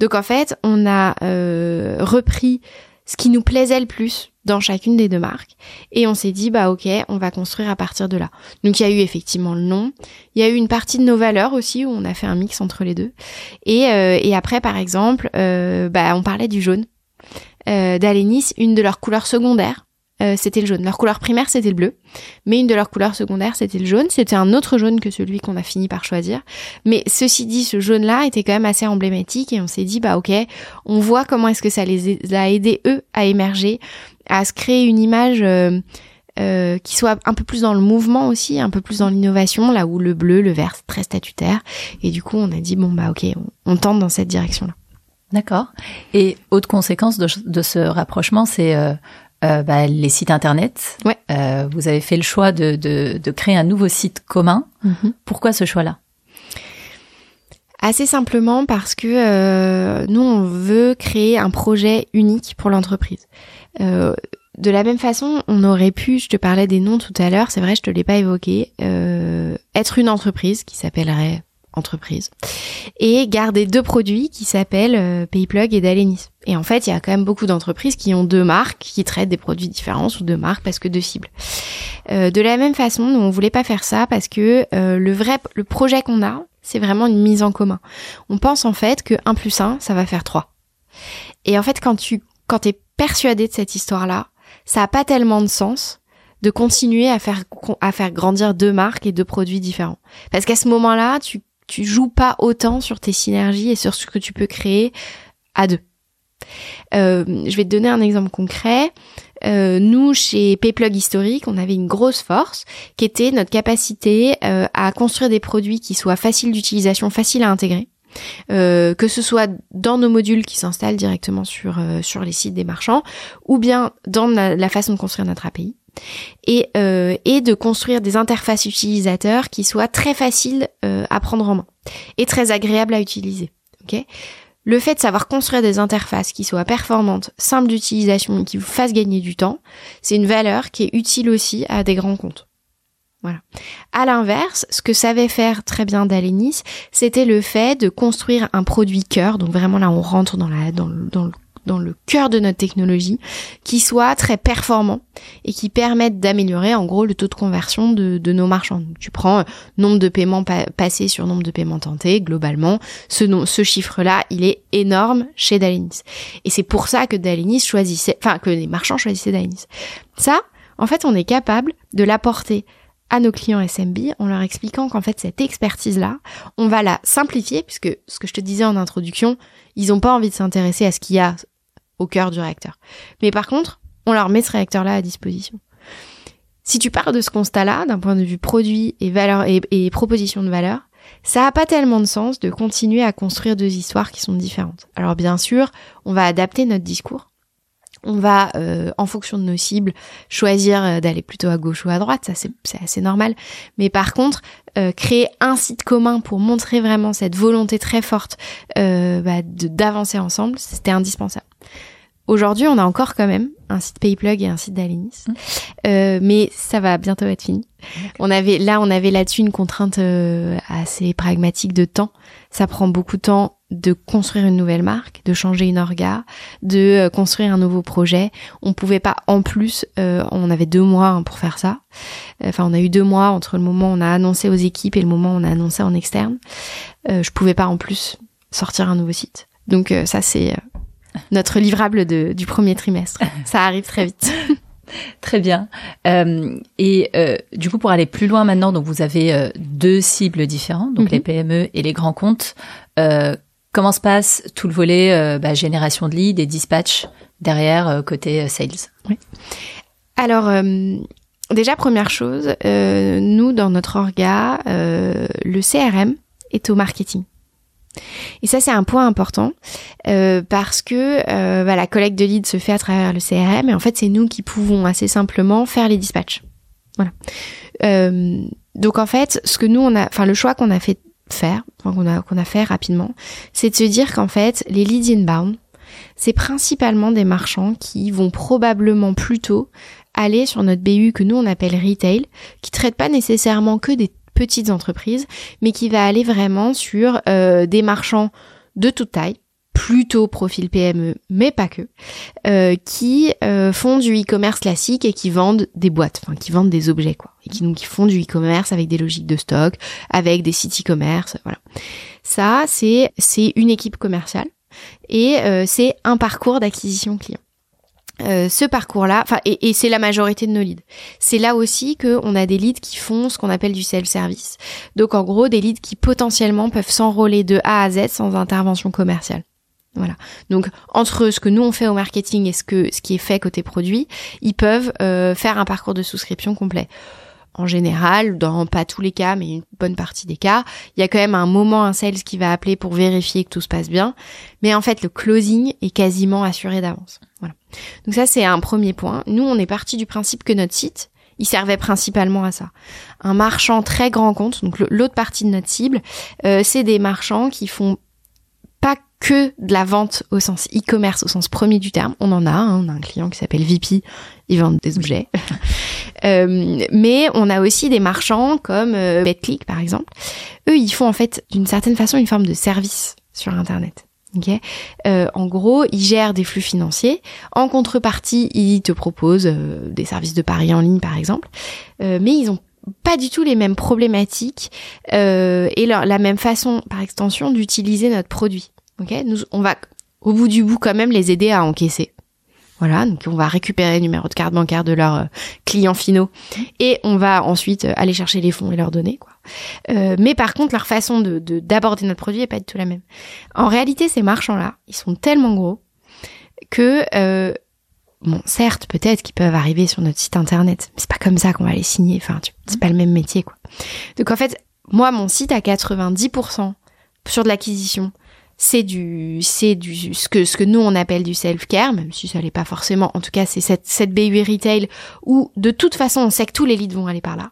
Donc en fait, on a euh, repris ce qui nous plaisait le plus dans chacune des deux marques et on s'est dit bah OK, on va construire à partir de là. Donc il y a eu effectivement le nom, il y a eu une partie de nos valeurs aussi où on a fait un mix entre les deux. Et, et après par exemple, bah on parlait du jaune. Euh, d'Alenis, une de leurs couleurs secondaires euh, c'était le jaune. Leur couleur primaire, c'était le bleu, mais une de leurs couleurs secondaires, c'était le jaune. C'était un autre jaune que celui qu'on a fini par choisir. Mais ceci dit, ce jaune-là était quand même assez emblématique et on s'est dit, bah ok, on voit comment est-ce que ça les a aidés, eux, à émerger, à se créer une image... Euh, euh, qui soit un peu plus dans le mouvement aussi, un peu plus dans l'innovation, là où le bleu, le vert, c'est très statutaire. Et du coup, on a dit bon bah ok, on, tente dans cette direction-là. D'accord. Et autre conséquence de, ce rapprochement, c'est bah, les sites internet. Ouais. Euh, vous avez fait le choix de, de, de créer un nouveau site commun. Mm-hmm. Pourquoi ce choix-là? Assez simplement parce que euh, nous, on veut créer un projet unique pour l'entreprise. Euh, de la même façon, on aurait pu, je te parlais des noms tout à l'heure, c'est vrai, je te l'ai pas évoqué, euh, être une entreprise qui s'appellerait entreprise et garder deux produits qui s'appellent euh, Payplug et Dalenis. Et en fait, il y a quand même beaucoup d'entreprises qui ont deux marques qui traitent des produits différents sous deux marques parce que deux cibles. Euh, de la même façon, nous on voulait pas faire ça parce que euh, le vrai le projet qu'on a, c'est vraiment une mise en commun. On pense en fait que 1 plus 1, ça va faire 3. Et en fait, quand tu quand t'es persuadé de cette histoire-là, ça a pas tellement de sens de continuer à faire à faire grandir deux marques et deux produits différents. Parce qu'à ce moment-là, tu tu joues pas autant sur tes synergies et sur ce que tu peux créer à deux. Euh, je vais te donner un exemple concret. Euh, nous, chez Payplug Historique, on avait une grosse force qui était notre capacité euh, à construire des produits qui soient faciles d'utilisation, faciles à intégrer. Que ce soit dans nos modules qui s'installent directement sur sur les sites des marchands, ou bien dans la, la façon de construire notre API et, euh, et de construire des interfaces utilisateurs qui soient très faciles euh, à prendre en main et très agréables à utiliser. le fait de savoir construire des interfaces qui soient performantes, simples d'utilisation et qui vous fassent gagner du temps, c'est une valeur qui est utile aussi à des grands comptes. Voilà. À l'inverse, ce que savait faire très bien Dalenis, c'était le fait de construire un produit cœur. Donc vraiment là, on rentre dans la dans le dans le cœur de notre technologie, qui soit très performant et qui permettent d'améliorer en gros le taux de conversion de, nos marchands. tu prends euh, nombre de paiements passés sur nombre de paiements tentés, globalement, ce, ce chiffre-là, il est énorme chez Dalinis. Et c'est pour ça que Dalinis choisissait, enfin que les marchands choisissaient Dalinis. Ça, en fait, on est capable de l'apporter à nos clients SMB en leur expliquant qu'en fait cette expertise-là, on va la simplifier puisque ce que je te disais en introduction, ils n'ont pas envie de s'intéresser à ce qu'il y a au cœur du réacteur. Mais par contre, on leur met ce réacteur-là à disposition. Si tu pars de ce constat-là, d'un point de vue produit et valeur et, proposition de valeur, ça n'a pas tellement de sens de continuer à construire deux histoires qui sont différentes. Alors bien sûr, on va adapter notre discours. On va, euh, en fonction de nos cibles, choisir euh, d'aller plutôt à gauche ou à droite, ça c'est assez normal. Mais par contre, euh, créer un site commun pour montrer vraiment cette volonté très forte bah, d'avancer ensemble, c'était indispensable. Aujourd'hui, on a encore quand même un site Payplug et un site d'Alinis, mmh. euh, mais ça va bientôt être fini. On avait là, on avait là-dessus une contrainte euh, assez pragmatique de temps. Ça prend beaucoup de temps de construire une nouvelle marque, de changer une orga, de euh, construire un nouveau projet. On pouvait pas en plus, euh, on avait deux mois hein, pour faire ça. Enfin, on a eu deux mois entre le moment où on a annoncé aux équipes et le moment où on a annoncé en externe. je pouvais pas en plus sortir un nouveau site. Donc ça c'est notre livrable de, du premier trimestre. Ça arrive très vite. <laughs> Très bien. Euh, et euh, du coup, pour aller plus loin maintenant, donc vous avez euh, deux cibles différentes, donc les mhm. PME et les grands comptes. Euh, comment se passe tout le volet euh, bah, génération de leads et dispatch derrière côté sales? Oui. Alors. Déjà, première chose, nous, dans notre orga, le CRM est au marketing. Et ça, c'est un point important euh, parce que euh, bah, la collecte de leads se fait à travers le CRM et en fait, c'est nous qui pouvons assez simplement faire les dispatchs. Voilà. Euh, donc en fait, ce que nous on a, enfin le choix qu'on a fait faire, qu'on a qu'on a fait rapidement, c'est de se dire qu'en fait, les leads inbound, c'est principalement des marchands qui vont probablement plutôt aller sur notre BU que nous on appelle retail, qui traite pas nécessairement que des petites entreprises, mais qui va aller vraiment sur euh, des marchands de toute taille, plutôt profil PME, mais pas que, euh, qui euh, font du e-commerce classique et qui vendent des boîtes, enfin qui vendent des objets quoi, et qui donc qui font du e-commerce avec des logiques de stock, avec des sites e-commerce, voilà. Ça c'est c'est une équipe commerciale et c'est un parcours d'acquisition client. Euh, ce parcours-là, enfin, et, c'est la majorité de nos leads. C'est là aussi qu'on a des leads qui font ce qu'on appelle du self-service. Donc, en gros, des leads qui potentiellement peuvent s'enrôler de A à Z sans intervention commerciale. Voilà. Donc entre ce que nous on fait au marketing et ce que ce qui est fait côté produit, ils peuvent euh, faire un parcours de souscription complet en général, dans pas tous les cas, mais une bonne partie des cas, il y a quand même un moment un sales qui va appeler pour vérifier que tout se passe bien. Mais en fait, le closing est quasiment assuré d'avance. Voilà. Donc ça, c'est un premier point. Nous, on est parti du principe que notre site, il servait principalement à ça. Un marchand très grand compte, donc l'autre partie de notre cible, euh, c'est des marchands qui font que de la vente au sens e-commerce, au sens premier du terme. On en a, hein, on a un client qui s'appelle VP, ils vendent des objets. <laughs> euh, mais on a aussi des marchands comme euh, BetClick par exemple. Eux, ils font en fait d'une certaine façon une forme de service sur Internet. Okay euh, en gros, ils gèrent des flux financiers. En contrepartie, ils te proposent euh, des services de paris en ligne, par exemple. Euh, mais ils ont pas du tout les mêmes problématiques euh, et leur, la même façon, par extension, d'utiliser notre produit. Ok, nous, on va au bout du bout quand même les aider à encaisser. Voilà, donc on va récupérer le numéro de carte bancaire de leurs euh, clients finaux et on va ensuite euh, aller chercher les fonds et leur donner quoi. Euh, mais par contre, leur façon de d'aborder notre produit est pas du tout la même. En réalité, ces marchands-là, ils sont tellement gros que euh, bon, certes, peut-être qu'ils peuvent arriver sur notre site internet, mais c'est pas comme ça qu'on va les signer. Enfin, c'est pas le même métier quoi. Donc en fait, moi, mon site à 90% sur de l'acquisition, c'est du c'est du ce que ce que nous on appelle du self care même si ça l'est pas forcément. En tout cas c'est cette cette BU retail où de toute façon on sait que tous les leads vont aller par là.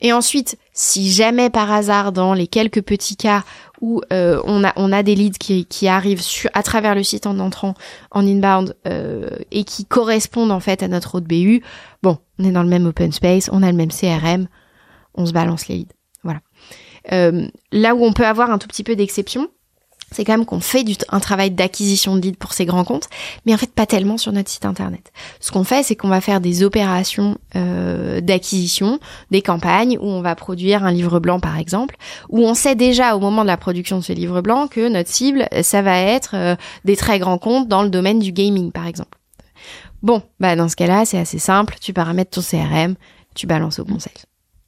Et ensuite si jamais par hasard dans les quelques petits cas où euh, on a on a des leads qui qui arrivent sur, à travers le site en entrant en inbound euh, et qui correspondent en fait à notre autre BU bon on est dans le même open space on a le même CRM on se balance les leads. Voilà. Euh, là où on peut avoir un tout petit peu d'exception c'est quand même qu'on fait du, un travail d'acquisition de leads pour ces grands comptes, mais en fait pas tellement sur notre site internet. Ce qu'on fait, c'est qu'on va faire des opérations euh, d'acquisition, des campagnes où on va produire un livre blanc par exemple, où on sait déjà au moment de la production de ce livre blanc que notre cible, ça va être euh, des très grands comptes dans le domaine du gaming par exemple. Bon, bah dans ce cas-là, c'est assez simple, tu paramètres ton CRM, tu balances au conseil.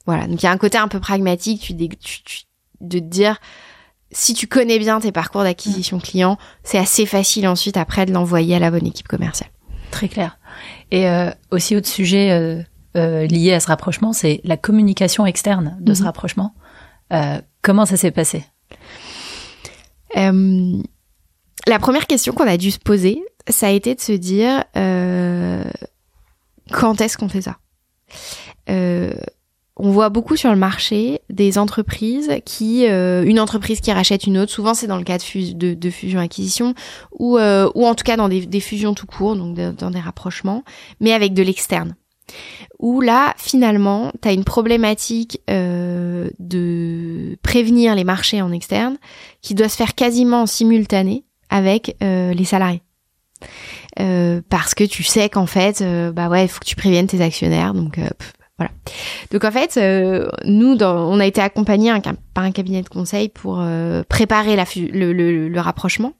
Voilà, donc il y a un côté un peu pragmatique, tu, tu, tu de te dire si tu connais bien tes parcours d'acquisition mm. client, c'est assez facile ensuite après de l'envoyer à la bonne équipe commerciale. Très clair. Et euh, aussi autre sujet euh, euh, lié à ce rapprochement, c'est la communication externe de ce mm-hmm. rapprochement. comment ça s'est passé? La première question qu'on a dû se poser, ça a été de se dire quand est-ce qu'on fait ça? On voit beaucoup sur le marché des entreprises qui, euh, une entreprise qui rachète une autre, souvent c'est dans le cas de, fusion-acquisition, ou, euh, ou en tout cas dans des, fusions tout court, donc dans des rapprochements, mais avec de l'externe. Où là, finalement, tu as une problématique euh, de prévenir les marchés en externe qui doit se faire quasiment en simultané avec les salariés. parce que tu sais qu'en fait, bah ouais, il faut que tu préviennes tes actionnaires, donc Donc en fait, euh, nous, on a été accompagnés par un cabinet de conseil pour euh, préparer le, rapprochement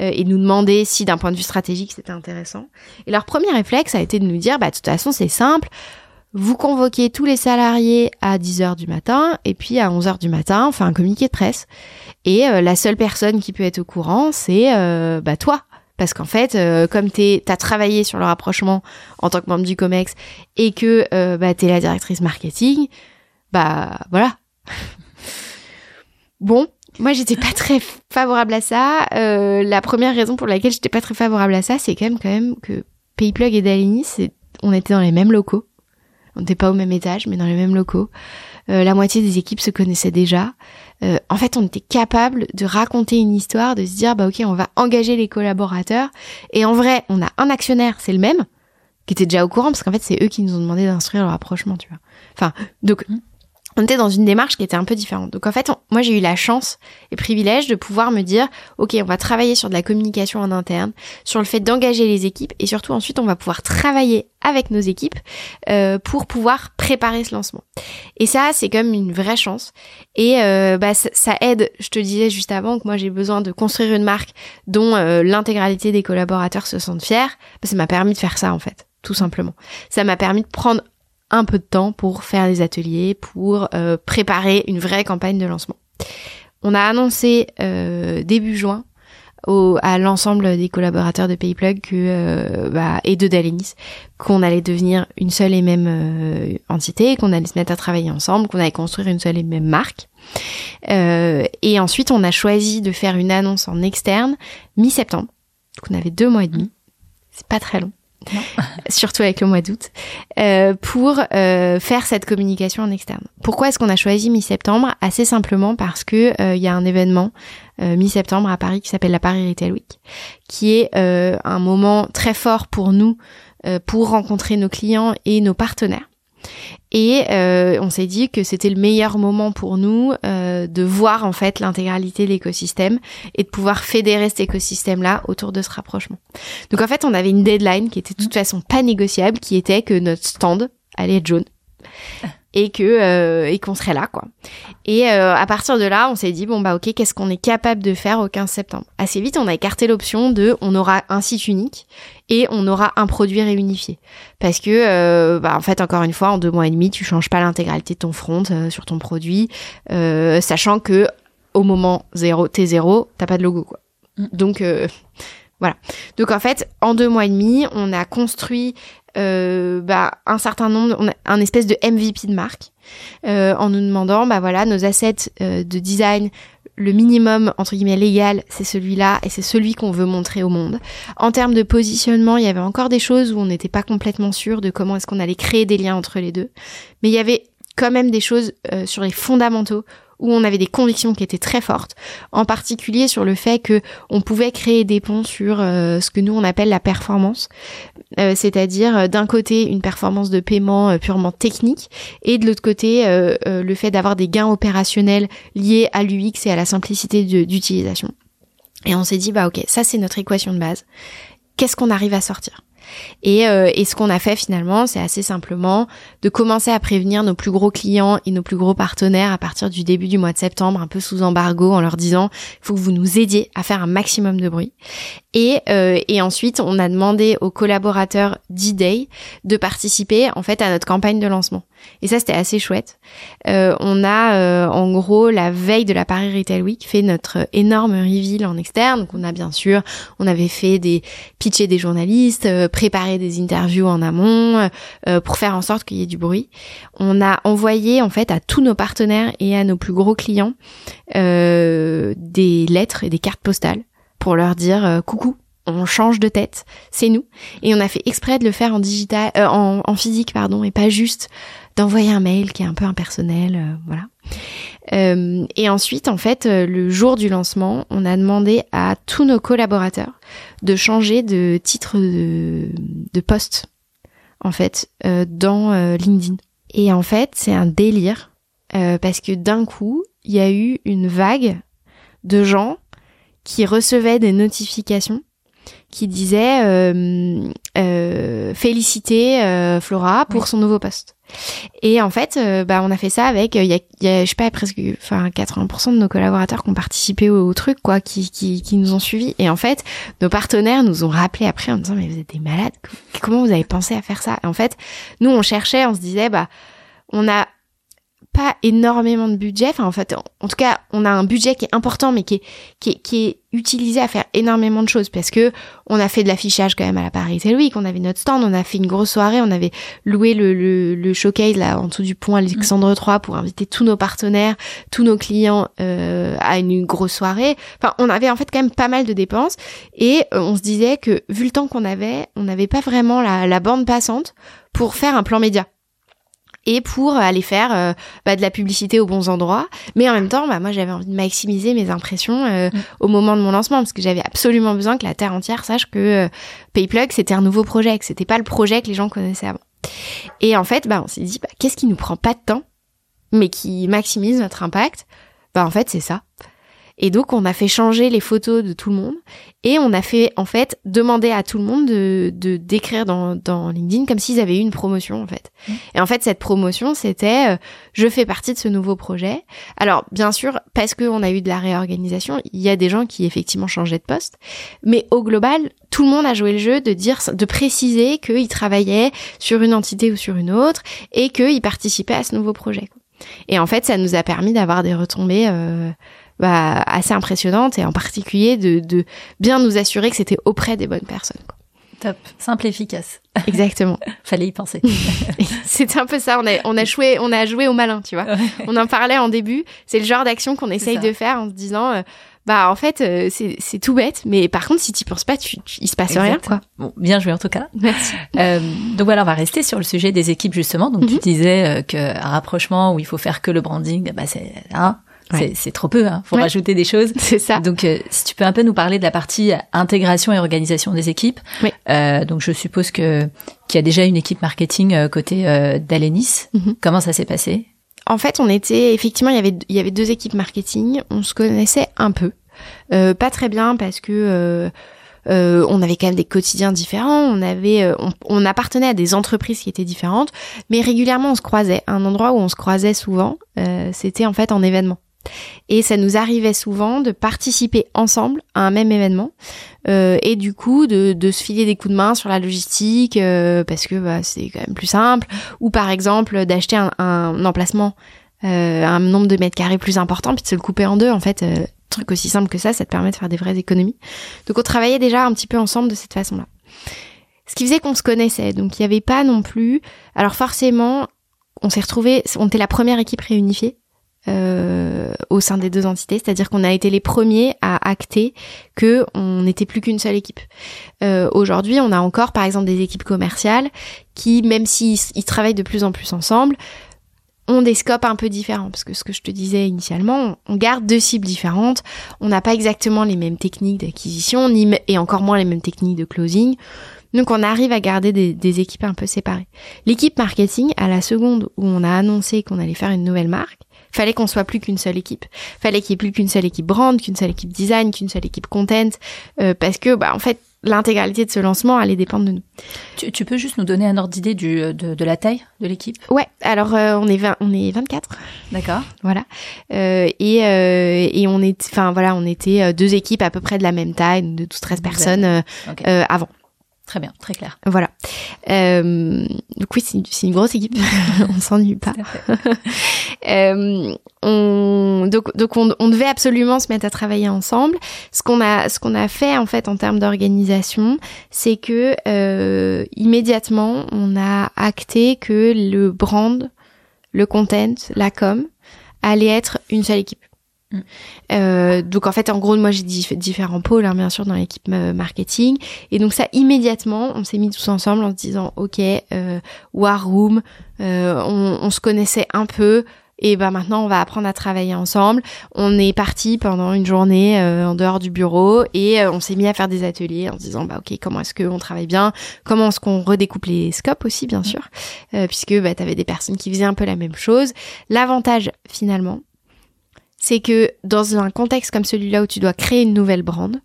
euh, et nous demander si d'un point de vue stratégique c'était intéressant. Et leur premier réflexe a été de nous dire, bah de toute façon c'est simple, vous convoquez tous les salariés à 10h du matin et puis à 11h du matin, on fait un communiqué de presse. Et la seule personne qui peut être au courant, c'est bah toi parce qu'en fait, euh, comme tu as travaillé sur le rapprochement en tant que membre du COMEX et que euh, bah, tu es la directrice marketing, bah voilà. <laughs> bon, Moi, j'étais pas très favorable à ça. Euh, la première raison pour laquelle j'étais pas très favorable à ça, c'est quand même, quand même que Payplug et Dalini, on était dans les mêmes locaux. On n'était pas au même étage, mais dans les mêmes locaux. La moitié des équipes se connaissaient déjà. Euh, en fait, on était capable de raconter une histoire, de se dire, bah ok, on va engager les collaborateurs. Et en vrai, on a un actionnaire, c'est le même, qui était déjà au courant, parce qu'en fait, c'est eux qui nous ont demandé d'instruire leur rapprochement, tu vois. Enfin, donc, mmh on était dans une démarche qui était un peu différente. Donc en fait, moi j'ai eu la chance et privilège de pouvoir me dire, ok, on va travailler sur de la communication en interne, sur le fait d'engager les équipes et surtout ensuite on va pouvoir travailler avec nos équipes euh, pour pouvoir préparer ce lancement. Et ça, c'est comme une vraie chance. Et euh, bah, ça, aide. Je te disais juste avant que moi j'ai besoin de construire une marque dont euh, l'intégralité des collaborateurs se sentent fiers. Bah, ça m'a permis de faire ça en fait tout simplement. Ça m'a permis de prendre un peu de temps pour faire des ateliers, pour euh, préparer une vraie campagne de lancement. On a annoncé euh, début juin au, à l'ensemble des collaborateurs de Payplug euh, bah, et de Dalenis qu'on allait devenir une seule et même entité, qu'on allait se mettre à travailler ensemble, qu'on allait construire une seule et même marque. et ensuite, on a choisi de faire une annonce en externe mi-septembre. Donc, on avait deux mois et demi. C'est pas très long. <laughs> surtout avec le mois d'août, euh, pour euh, faire cette communication en externe. Pourquoi est-ce qu'on a choisi mi-septembre? Assez simplement parce que euh, il y a un événement mi-septembre à Paris qui s'appelle la Paris Retail Week, qui est un moment très fort pour nous pour rencontrer nos clients et nos partenaires. Et euh, on s'est dit que c'était le meilleur moment pour nous euh, de voir en fait l'intégralité de l'écosystème et de pouvoir fédérer cet écosystème-là autour de ce rapprochement. Donc en fait, on avait une deadline qui était de toute façon pas négociable, qui était que notre stand allait être jaune et que euh, et qu'on serait là quoi. Et euh, à partir de là, on s'est dit bon bah ok, qu'est-ce qu'on est capable de faire au 15 septembre? Assez vite, on a écarté l'option de on aura un site unique et on aura un produit réunifié parce que euh, bah en fait encore une fois en deux mois et demi, tu changes pas l'intégralité de ton front sur ton produit, sachant que au moment zéro T0, t'as pas de logo quoi. Mm. Donc voilà. Donc en fait, en deux mois et demi, on a construit euh, bah, un certain nombre, un espèce de MVP de marque, euh, en nous demandant, bah voilà, nos assets euh, de design, le minimum entre guillemets légal, c'est celui-là et c'est celui qu'on veut montrer au monde. En termes de positionnement, il y avait encore des choses où on n'était pas complètement sûr de comment est-ce qu'on allait créer des liens entre les deux, mais il y avait quand même des choses sur les fondamentaux où on avait des convictions qui étaient très fortes, en particulier sur le fait que on pouvait créer des ponts sur euh, ce que nous on appelle la performance, euh, c'est-à-dire euh, d'un côté une performance de paiement purement technique et de l'autre côté le fait d'avoir des gains opérationnels liés à l'UX et à la simplicité d'utilisation. Et on s'est dit bah ok, ça c'est notre équation de base. Qu'est-ce qu'on arrive à sortir? Et, euh, et ce qu'on a fait finalement, c'est assez simplement de commencer à prévenir nos plus gros clients et nos plus gros partenaires à partir du début du mois de septembre, un peu sous embargo, en leur disant il faut que vous nous aidiez à faire un maximum de bruit. Et, euh, et ensuite, on a demandé aux collaborateurs d'e-day de participer en fait à notre campagne de lancement. Et ça, c'était assez chouette. Euh, on a, euh, en gros, la veille de la Paris Retail Week, fait notre énorme reveal en externe. Donc, on a bien sûr, on avait fait des pitchés des journalistes, euh, préparé des interviews en amont euh, pour faire en sorte qu'il y ait du bruit. On a envoyé, en fait, à tous nos partenaires et à nos plus gros clients des lettres et des cartes postales pour leur dire coucou, on change de tête, c'est nous. Et on a fait exprès de le faire en digital, en, en, physique, pardon, et pas juste d'envoyer un mail qui est un peu impersonnel, euh, voilà. Euh, et ensuite, en fait, euh, le jour du lancement, on a demandé à tous nos collaborateurs de changer de titre de, de poste, en fait, dans LinkedIn. Et en fait, c'est un délire parce que d'un coup, il y a eu une vague de gens qui recevaient des notifications qui disaient euh, féliciter Flora pour son nouveau poste. Et en fait, euh, bah, on a fait ça avec, il y a, y a, je sais pas, presque, enfin, 80% de nos collaborateurs qui ont participé au, truc, quoi, qui, qui, qui, nous ont suivis. Et en fait, nos partenaires nous ont rappelé après en disant, mais vous êtes des malades, comment vous avez pensé à faire ça? Et en fait, nous, on cherchait, on se disait, bah, on a pas énormément de budget. Enfin, en fait, en, tout cas, on a un budget qui est important, mais qui est, qui est, qui est utilisé à faire énormément de choses parce que on a fait de l'affichage quand même à la Paris Week, on avait notre stand, on a fait une grosse soirée, on avait loué le, le, le showcase là en dessous du pont Alexandre III pour inviter tous nos partenaires, tous nos clients euh, à une grosse soirée. Enfin, on avait en fait quand même pas mal de dépenses et euh, on se disait que vu le temps qu'on avait, on n'avait pas vraiment la, la bande passante pour faire un plan média et pour aller faire euh, bah, de la publicité aux bons endroits. Mais en même temps, bah, moi, j'avais envie de maximiser mes impressions euh, mm. au moment de mon lancement parce que j'avais absolument besoin que la terre entière sache que euh, Payplug c'était un nouveau projet, que c'était pas le projet que les gens connaissaient avant. Et en fait, bah, on s'est dit, bah, qu'est-ce qui nous prend pas de temps, mais qui maximise notre impact? Bah, en fait, c'est ça. Et donc, on a fait changer les photos de tout le monde et on a fait, en fait, demander à tout le monde de, de d'écrire dans, dans LinkedIn comme s'ils avaient eu une promotion, en fait. Mmh. Et en fait, cette promotion, c'était euh, je fais partie de ce nouveau projet. Alors, bien sûr, parce qu'on a eu de la réorganisation, il y a des gens qui effectivement changeaient de poste, mais au global, tout le monde a joué le jeu de dire, de préciser qu'ils travaillaient sur une entité ou sur une autre et qu'ils participaient à ce nouveau projet. Et en fait, ça nous a permis d'avoir des retombées. Euh, bah, assez impressionnante et en particulier de, de bien nous assurer que c'était auprès des bonnes personnes. Quoi. Top, simple, efficace. Exactement. <laughs> Fallait y penser. <laughs> C'était un peu ça. On a, on a joué, on a joué au malin, tu vois. On en parlait en début. C'est le genre d'action qu'on essaye de faire en se disant, euh, bah en fait, euh, c'est tout bête, mais par contre, si tu penses pas, tu, il se passe rien, quoi. Bon, bien joué en tout cas. Merci. Euh, donc voilà, on va rester sur le sujet des équipes justement. Donc tu mhm. disais qu'un rapprochement où il faut faire que le branding, bah c'est hein, c'est trop peu, hein. faut rajouter des choses. <laughs> C'est ça. Donc, euh, si tu peux un peu nous parler de la partie intégration et organisation des équipes. Oui. Euh, donc, je suppose que qu'il y a déjà une équipe marketing euh, côté euh, d'Alenis. Mhm. Comment ça s'est passé? En fait, on était effectivement, il y avait il y avait deux équipes marketing. On se connaissait un peu, euh, pas très bien parce que. Euh, on avait quand même des quotidiens différents, on avait, on, on, appartenait à des entreprises qui étaient différentes, mais régulièrement on se croisait. Un endroit où on se croisait souvent, c'était en fait en événement. Et ça nous arrivait souvent de participer ensemble à un même événement euh, et du coup de, se filer des coups de main sur la logistique euh, parce que bah, c'est quand même plus simple. Ou par exemple d'acheter un, emplacement euh, un nombre de mètres carrés plus important puis de se le couper en deux en fait truc aussi simple que ça ça te permet de faire des vraies économies. Donc on travaillait déjà un petit peu ensemble de cette façon là ce qui faisait qu'on se connaissait. Donc il n'y avait pas non plus alors forcément on s'est retrouvé on était la première équipe réunifiée euh, au sein des deux entités, c'est-à-dire qu'on a été les premiers à acter que on n'était plus qu'une seule équipe. Euh, Aujourd'hui, on a encore, par exemple, des équipes commerciales qui, même s'ils ils travaillent de plus en plus ensemble, ont des scopes un peu différents parce que ce que je te disais initialement, on garde deux cibles différentes, on n'a pas exactement les mêmes techniques d'acquisition ni et encore moins les mêmes techniques de closing. Donc on arrive à garder des, des équipes un peu séparées. L'équipe marketing, à la seconde où on a annoncé qu'on allait faire une nouvelle marque, Fallait qu'on soit plus qu'une seule équipe. Fallait qu'il y ait plus qu'une seule équipe brand, qu'une seule équipe design, qu'une seule équipe content, euh, parce que bah en fait l'intégralité de ce lancement allait dépendre de nous. Tu, tu peux juste nous donner un ordre d'idée du de, de, la taille de l'équipe? Ouais, alors euh, on est 20, on est 24. D'accord. Voilà. Euh, et euh, et on est enfin voilà, on était deux équipes à peu près de la même taille, de 12 13 personnes okay. avant. Très bien, très clair. Voilà. Euh, donc oui, c'est une, une, grosse équipe. <laughs> on s'ennuie pas. <laughs> euh, on, donc donc on, on, devait absolument se mettre à travailler ensemble. Ce qu'on a ce qu'on a fait en fait en termes d'organisation, c'est que euh, immédiatement on a acté que le brand, le content, la com allait être une seule équipe. Mm. Euh, donc en fait, en gros, moi j'ai différents pôles, hein, bien sûr, dans l'équipe euh, marketing. Et donc ça, immédiatement, on s'est mis tous ensemble en se disant, ok, euh, War Room, euh, on, on, se connaissait un peu. Et ben maintenant, on va apprendre à travailler ensemble. On est parti pendant une journée euh, en dehors du bureau et on s'est mis à faire des ateliers en se disant bah ok comment est-ce qu'on travaille bien, comment est-ce qu'on redécoupe les scopes aussi bien mm. sûr, puisque bah t'avais des personnes qui faisaient un peu la même chose. L'avantage finalement, c'est que dans un contexte comme celui-là où tu dois créer une nouvelle brand,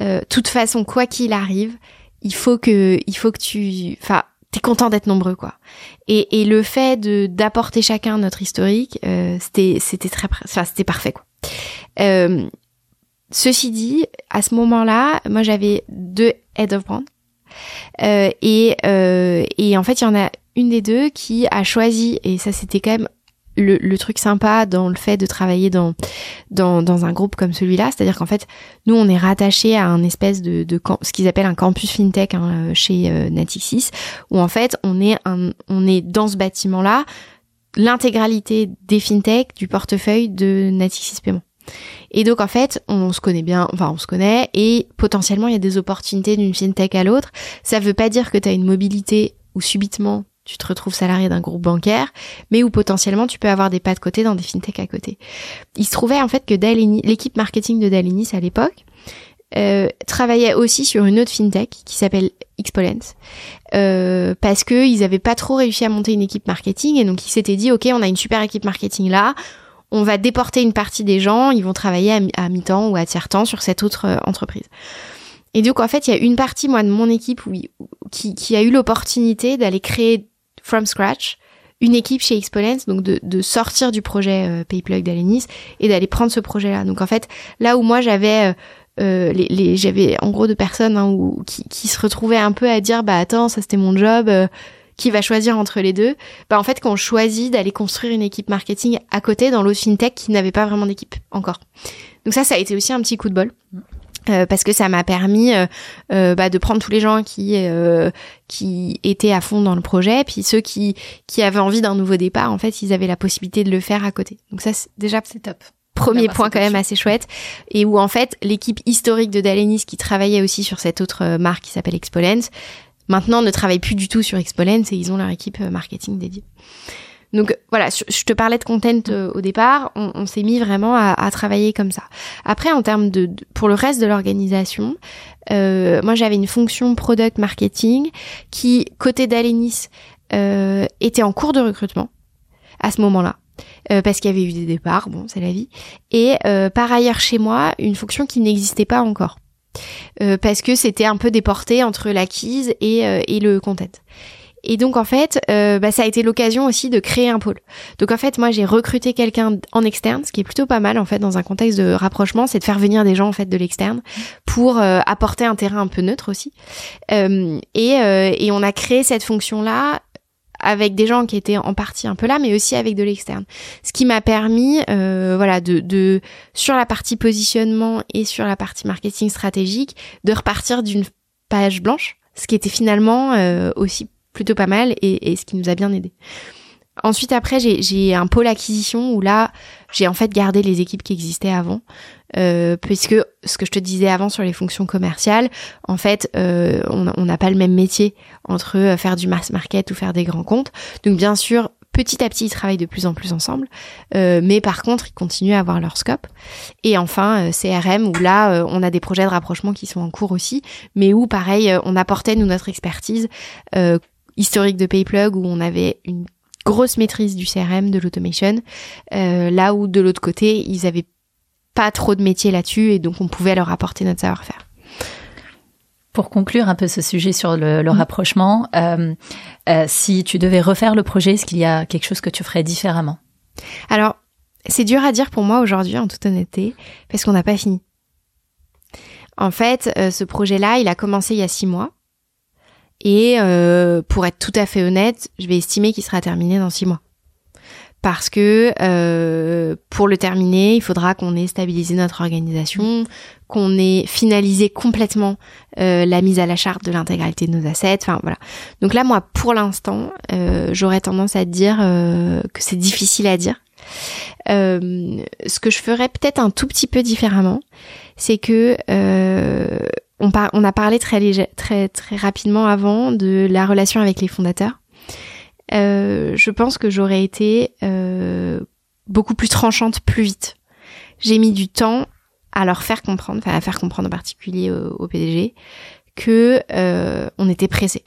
euh, toute façon, quoi qu'il arrive, il faut que, il faut que tu, enfin, t'es content d'être nombreux, quoi. Et, et le fait de d'apporter chacun notre historique, euh, c'était, c'était très, enfin, c'était parfait, quoi. Euh, ceci dit, à ce moment-là, moi j'avais deux head of brand. Euh, et, euh, et en fait, il y en a une des deux qui a choisi, et ça c'était quand même le, truc sympa dans le fait de travailler dans dans, un groupe comme celui-là, c'est-à-dire qu'en fait, nous on est rattaché à un espèce de, de ce qu'ils appellent un campus fintech hein, chez euh, Natixis, où en fait on est on dans ce bâtiment-là l'intégralité des fintech du portefeuille de Natixis Paiement. Et donc en fait, on se connaît bien, enfin on se connaît, et potentiellement il y a des opportunités d'une fintech à l'autre. Ça veut pas dire que tu as une mobilité où subitement tu te retrouves salarié d'un groupe bancaire, mais où potentiellement tu peux avoir des pas de côté dans des fintechs à côté. Il se trouvait en fait que l'équipe marketing de Dalinis à l'époque euh, travaillait aussi sur une autre fintech qui s'appelle Xpolens euh, parce que ils avaient pas trop réussi à monter une équipe marketing et donc ils s'étaient dit ok on a une super équipe marketing là on va déporter une partie des gens ils vont travailler à, mi-temps ou à tiers-temps sur cette autre euh, entreprise et donc en fait il y a une partie moi de mon équipe qui, qui a eu l'opportunité d'aller créer from scratch une équipe chez Xpolens, donc de, sortir du projet euh, Payplug d'Alenis et d'aller prendre ce projet-là. Donc en fait, là où moi j'avais euh, euh j'avais en gros de personnes hein, qui, se retrouvaient un peu à dire bah attends ça c'était mon job qui va choisir entre les deux. Bah en fait quand on choisit d'aller construire une équipe marketing à côté dans l'autre fintech qui n'avait pas vraiment d'équipe encore. Donc ça ça a été aussi un petit coup de bol euh, parce que ça m'a permis euh, euh, bah, de prendre tous les gens qui qui étaient à fond dans le projet, puis ceux qui qui avaient envie d'un nouveau départ, en fait, ils avaient la possibilité de le faire à côté. Donc ça, c'est déjà c'est top. Premier point quand même assez chouette et où en fait l'équipe historique de Dalenis qui travaillait aussi sur cette autre marque qui s'appelle Expolens maintenant ne travaille plus du tout sur Expolens et ils ont leur équipe marketing dédiée. Donc voilà, je te parlais de content euh, au départ, on, s'est mis vraiment à, travailler comme ça. Après, en termes de, pour le reste de l'organisation, euh, moi j'avais une fonction product marketing qui, côté d'Alenis, euh, était en cours de recrutement à ce moment-là. parce qu'il y avait eu des départs, bon, c'est la vie. Et par ailleurs, chez moi, une fonction qui n'existait pas encore. parce que c'était un peu déporté entre l'acquise et, et le content. Et donc en fait, euh, bah, ça a été l'occasion aussi de créer un pôle. Donc en fait, moi j'ai recruté quelqu'un en externe, ce qui est plutôt pas mal en fait dans un contexte de rapprochement, c'est de faire venir des gens en fait de l'externe pour euh, apporter un terrain un peu neutre aussi. Euh, et, et on a créé cette fonction là avec des gens qui étaient en partie un peu là, mais aussi avec de l'externe. Ce qui m'a permis, voilà, de, de sur la partie positionnement et sur la partie marketing stratégique, de repartir d'une page blanche, ce qui était finalement aussi plutôt pas mal et, ce qui nous a bien aidé. Ensuite, après, j'ai un pôle acquisition où là, j'ai en fait gardé les équipes qui existaient avant, euh, puisque ce que je te disais avant sur les fonctions commerciales, en fait, euh, on n'a pas le même métier entre euh, faire du mass market ou faire des grands comptes. Donc, bien sûr, petit à petit, ils travaillent de plus en plus ensemble, mais par contre, ils continuent à avoir leur scope. Et enfin, CRM, où là, on a des projets de rapprochement qui sont en cours aussi, mais où, pareil, on apportait, nous, notre expertise historique de Payplug où on avait une grosse maîtrise du CRM, de l'automation, euh, là où de l'autre côté, ils avaient pas trop de métier là-dessus et donc on pouvait leur apporter notre savoir-faire. Pour conclure un peu ce sujet sur le, mm. rapprochement, euh, euh, si tu devais refaire le projet, est-ce qu'il y a quelque chose que tu ferais différemment? Alors, c'est dur à dire pour moi aujourd'hui, en toute honnêteté, parce qu'on n'a pas fini. En fait, ce projet-là, il a commencé il y a six mois. Et euh, pour être tout à fait honnête, je vais estimer qu'il sera terminé dans six mois. Parce que euh, pour le terminer, il faudra qu'on ait stabilisé notre organisation, qu'on ait finalisé complètement euh, la mise à la charte de l'intégralité de nos assets. Enfin voilà. Donc là, moi, pour l'instant, euh, j'aurais tendance à dire euh, que c'est difficile à dire. Euh, ce que je ferais peut-être un tout petit peu différemment, c'est que on, on, a parlé très, très, très rapidement avant de la relation avec les fondateurs. Euh, je pense que j'aurais été euh, beaucoup plus tranchante plus vite. J'ai mis du temps à leur faire comprendre, enfin à faire comprendre en particulier au, PDG, que euh, on était pressé.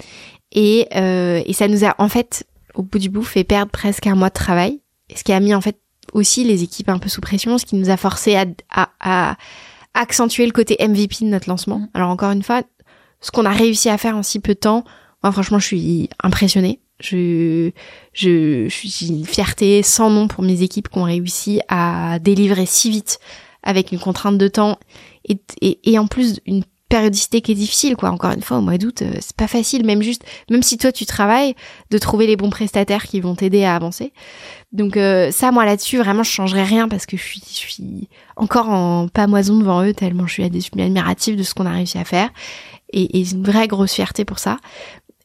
Et, euh, et ça nous a en fait, au bout du bout, fait perdre presque un mois de travail. Ce qui a mis en fait aussi les équipes un peu sous pression, ce qui nous a forcé à, à, à accentuer le côté MVP de notre lancement. Mm. Alors encore une fois, ce qu'on a réussi à faire en si peu de temps, moi franchement je suis impressionnée. Je, je, je suis une fierté sans nom pour mes équipes qui ont réussi à délivrer si vite avec une contrainte de temps et, et, et en plus une périodicité qui est difficile, quoi. Encore une fois, au mois d'août, euh, c'est pas facile, même juste, même si toi tu travailles, de trouver les bons prestataires qui vont t'aider à avancer. Donc euh, ça, moi là-dessus, vraiment, je changerais rien parce que je suis, je suis encore en pamoison devant eux tellement je suis admirative de ce qu'on a réussi à faire et, et une vraie grosse fierté pour ça.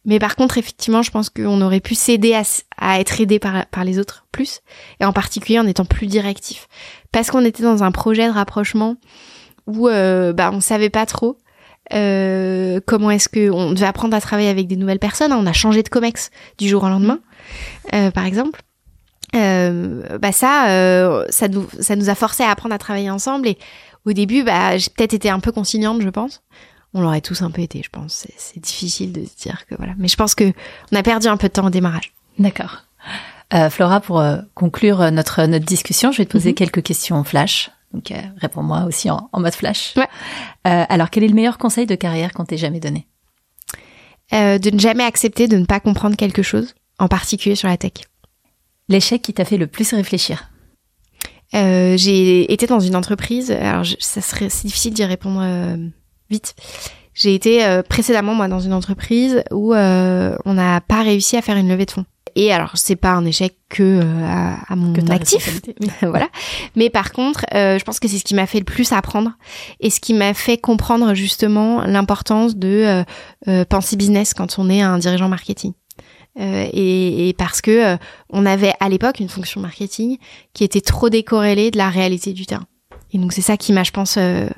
Mais par contre, effectivement, je pense qu'on aurait pu s'aider à, à, être aidé par, par les autres plus, et en particulier en étant plus directif, parce qu'on était dans un projet de rapprochement où euh, bah on savait pas trop euh, comment est-ce que on devait apprendre à travailler avec des nouvelles personnes. On a changé de comex du jour au lendemain, euh, par exemple. Euh, bah ça, euh, ça nous ça nous a forcé à apprendre à travailler ensemble. Et au début, bah j'ai peut-être été un peu conciliante, je pense. On l'aurait tous un peu été, je pense. C'est difficile de se dire que voilà. Mais je pense que on a perdu un peu de temps au démarrage. D'accord. Euh, Flora, pour euh, conclure notre notre discussion, je vais te poser mm -hmm. quelques questions flash. Donc euh, réponds-moi aussi en, en, mode flash. Ouais. alors, quel est le meilleur conseil de carrière qu'on t'ait jamais donné? De ne jamais accepter de ne pas comprendre quelque chose, en particulier sur la tech. L'échec qui t'a fait le plus réfléchir? Euh, J'ai été dans une entreprise, alors je, ça serait c'est difficile d'y répondre euh, vite. J'ai été euh, précédemment moi dans une entreprise où on n'a pas réussi à faire une levée de fonds. Et alors c'est pas un échec que à, à, mon que actif, <laughs> voilà. Mais par contre, je pense que c'est ce qui m'a fait le plus apprendre et ce qui m'a fait comprendre justement l'importance de penser business quand on est un dirigeant marketing. Euh, et, et, parce que euh, on avait à l'époque une fonction marketing qui était trop décorrélée de la réalité du terrain. Et donc c'est ça qui m'a, je pense, euh,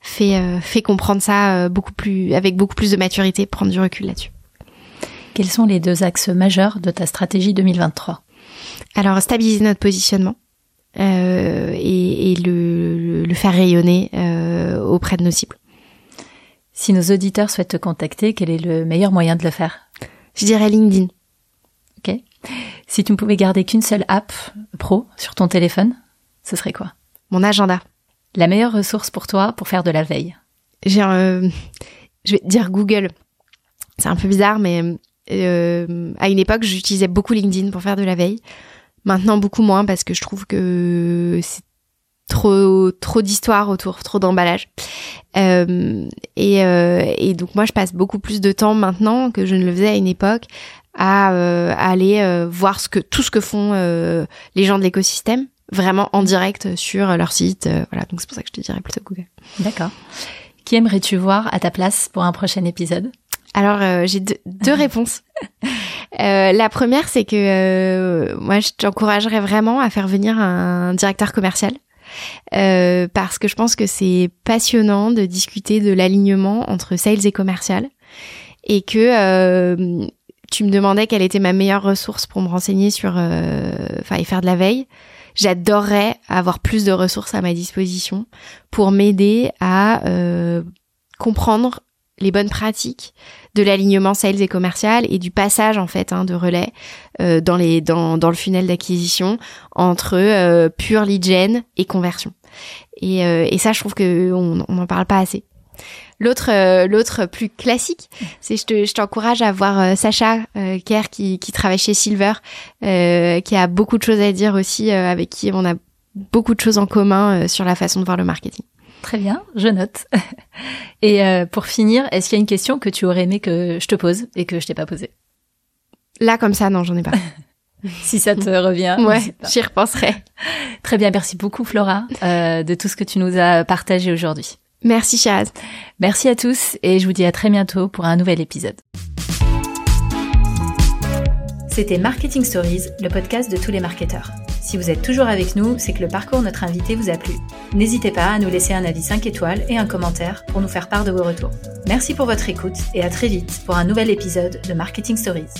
fait fait comprendre ça beaucoup plus avec beaucoup plus de maturité, prendre du recul là-dessus. Quels sont les deux axes majeurs de ta stratégie 2023 Alors stabiliser notre positionnement. et, et le, le, faire rayonner auprès de nos cibles. Si nos auditeurs souhaitent te contacter, quel est le meilleur moyen de le faire? Je dirais LinkedIn. Ok. Si tu ne pouvais garder qu'une seule app pro sur ton téléphone, ce serait quoi? Mon agenda. La meilleure ressource pour toi pour faire de la veille? J'ai euh, je vais dire Google. C'est un peu bizarre, mais euh, à une époque, j'utilisais beaucoup LinkedIn pour faire de la veille. Maintenant, beaucoup moins parce que je trouve que c'est trop trop d'histoires autour, trop d'emballage. Euh, et, euh, et donc moi, je passe beaucoup plus de temps maintenant que je ne le faisais à une époque à, aller voir tout ce que font les gens de l'écosystème vraiment en direct sur leur site. voilà, donc c'est pour ça que je te dirais plutôt Google. D'accord. Qui aimerais-tu voir à ta place pour un prochain épisode? Alors j'ai deux, deux <laughs> réponses. la première, c'est que moi, je t'encouragerais vraiment à faire venir un directeur commercial. Euh, parce que je pense que c'est passionnant de discuter de l'alignement entre sales et commercial et que euh, tu me demandais quelle était ma meilleure ressource pour me renseigner sur, enfin, et faire de la veille. J'adorerais avoir plus de ressources à ma disposition pour m'aider à euh, comprendre les bonnes pratiques de l'alignement sales et commercial et du passage en fait hein, de relais euh, dans les dans, dans le funnel d'acquisition entre euh, pure lead gen et conversion. Et, et ça, je trouve que on n'en parle pas assez. L'autre, euh, l'autre plus classique, c'est je, te, je t'encourage à voir euh, Sacha euh, Kerr qui, qui travaille chez Silver, qui a beaucoup de choses à dire aussi, avec qui on a beaucoup de choses en commun sur la façon de voir le marketing. Très bien, je note. <laughs> Et pour finir, est-ce qu'il y a une question que tu aurais aimé que je te pose et que je t'ai pas posée? Là, comme ça, non, j'en ai pas. <laughs> si ça te revient. Ouais, j'y repenserai. <laughs> Très bien, merci beaucoup Flora de tout ce que tu nous as partagé aujourd'hui. Merci Chaz. Merci à tous et je vous dis à très bientôt pour un nouvel épisode. C'était Marketing Stories, le podcast de tous les marketeurs. Si vous êtes toujours avec nous, c'est que le parcours notre invité vous a plu. N'hésitez pas à nous laisser un avis 5 étoiles et un commentaire pour nous faire part de vos retours. Merci pour votre écoute et à très vite pour un nouvel épisode de Marketing Stories.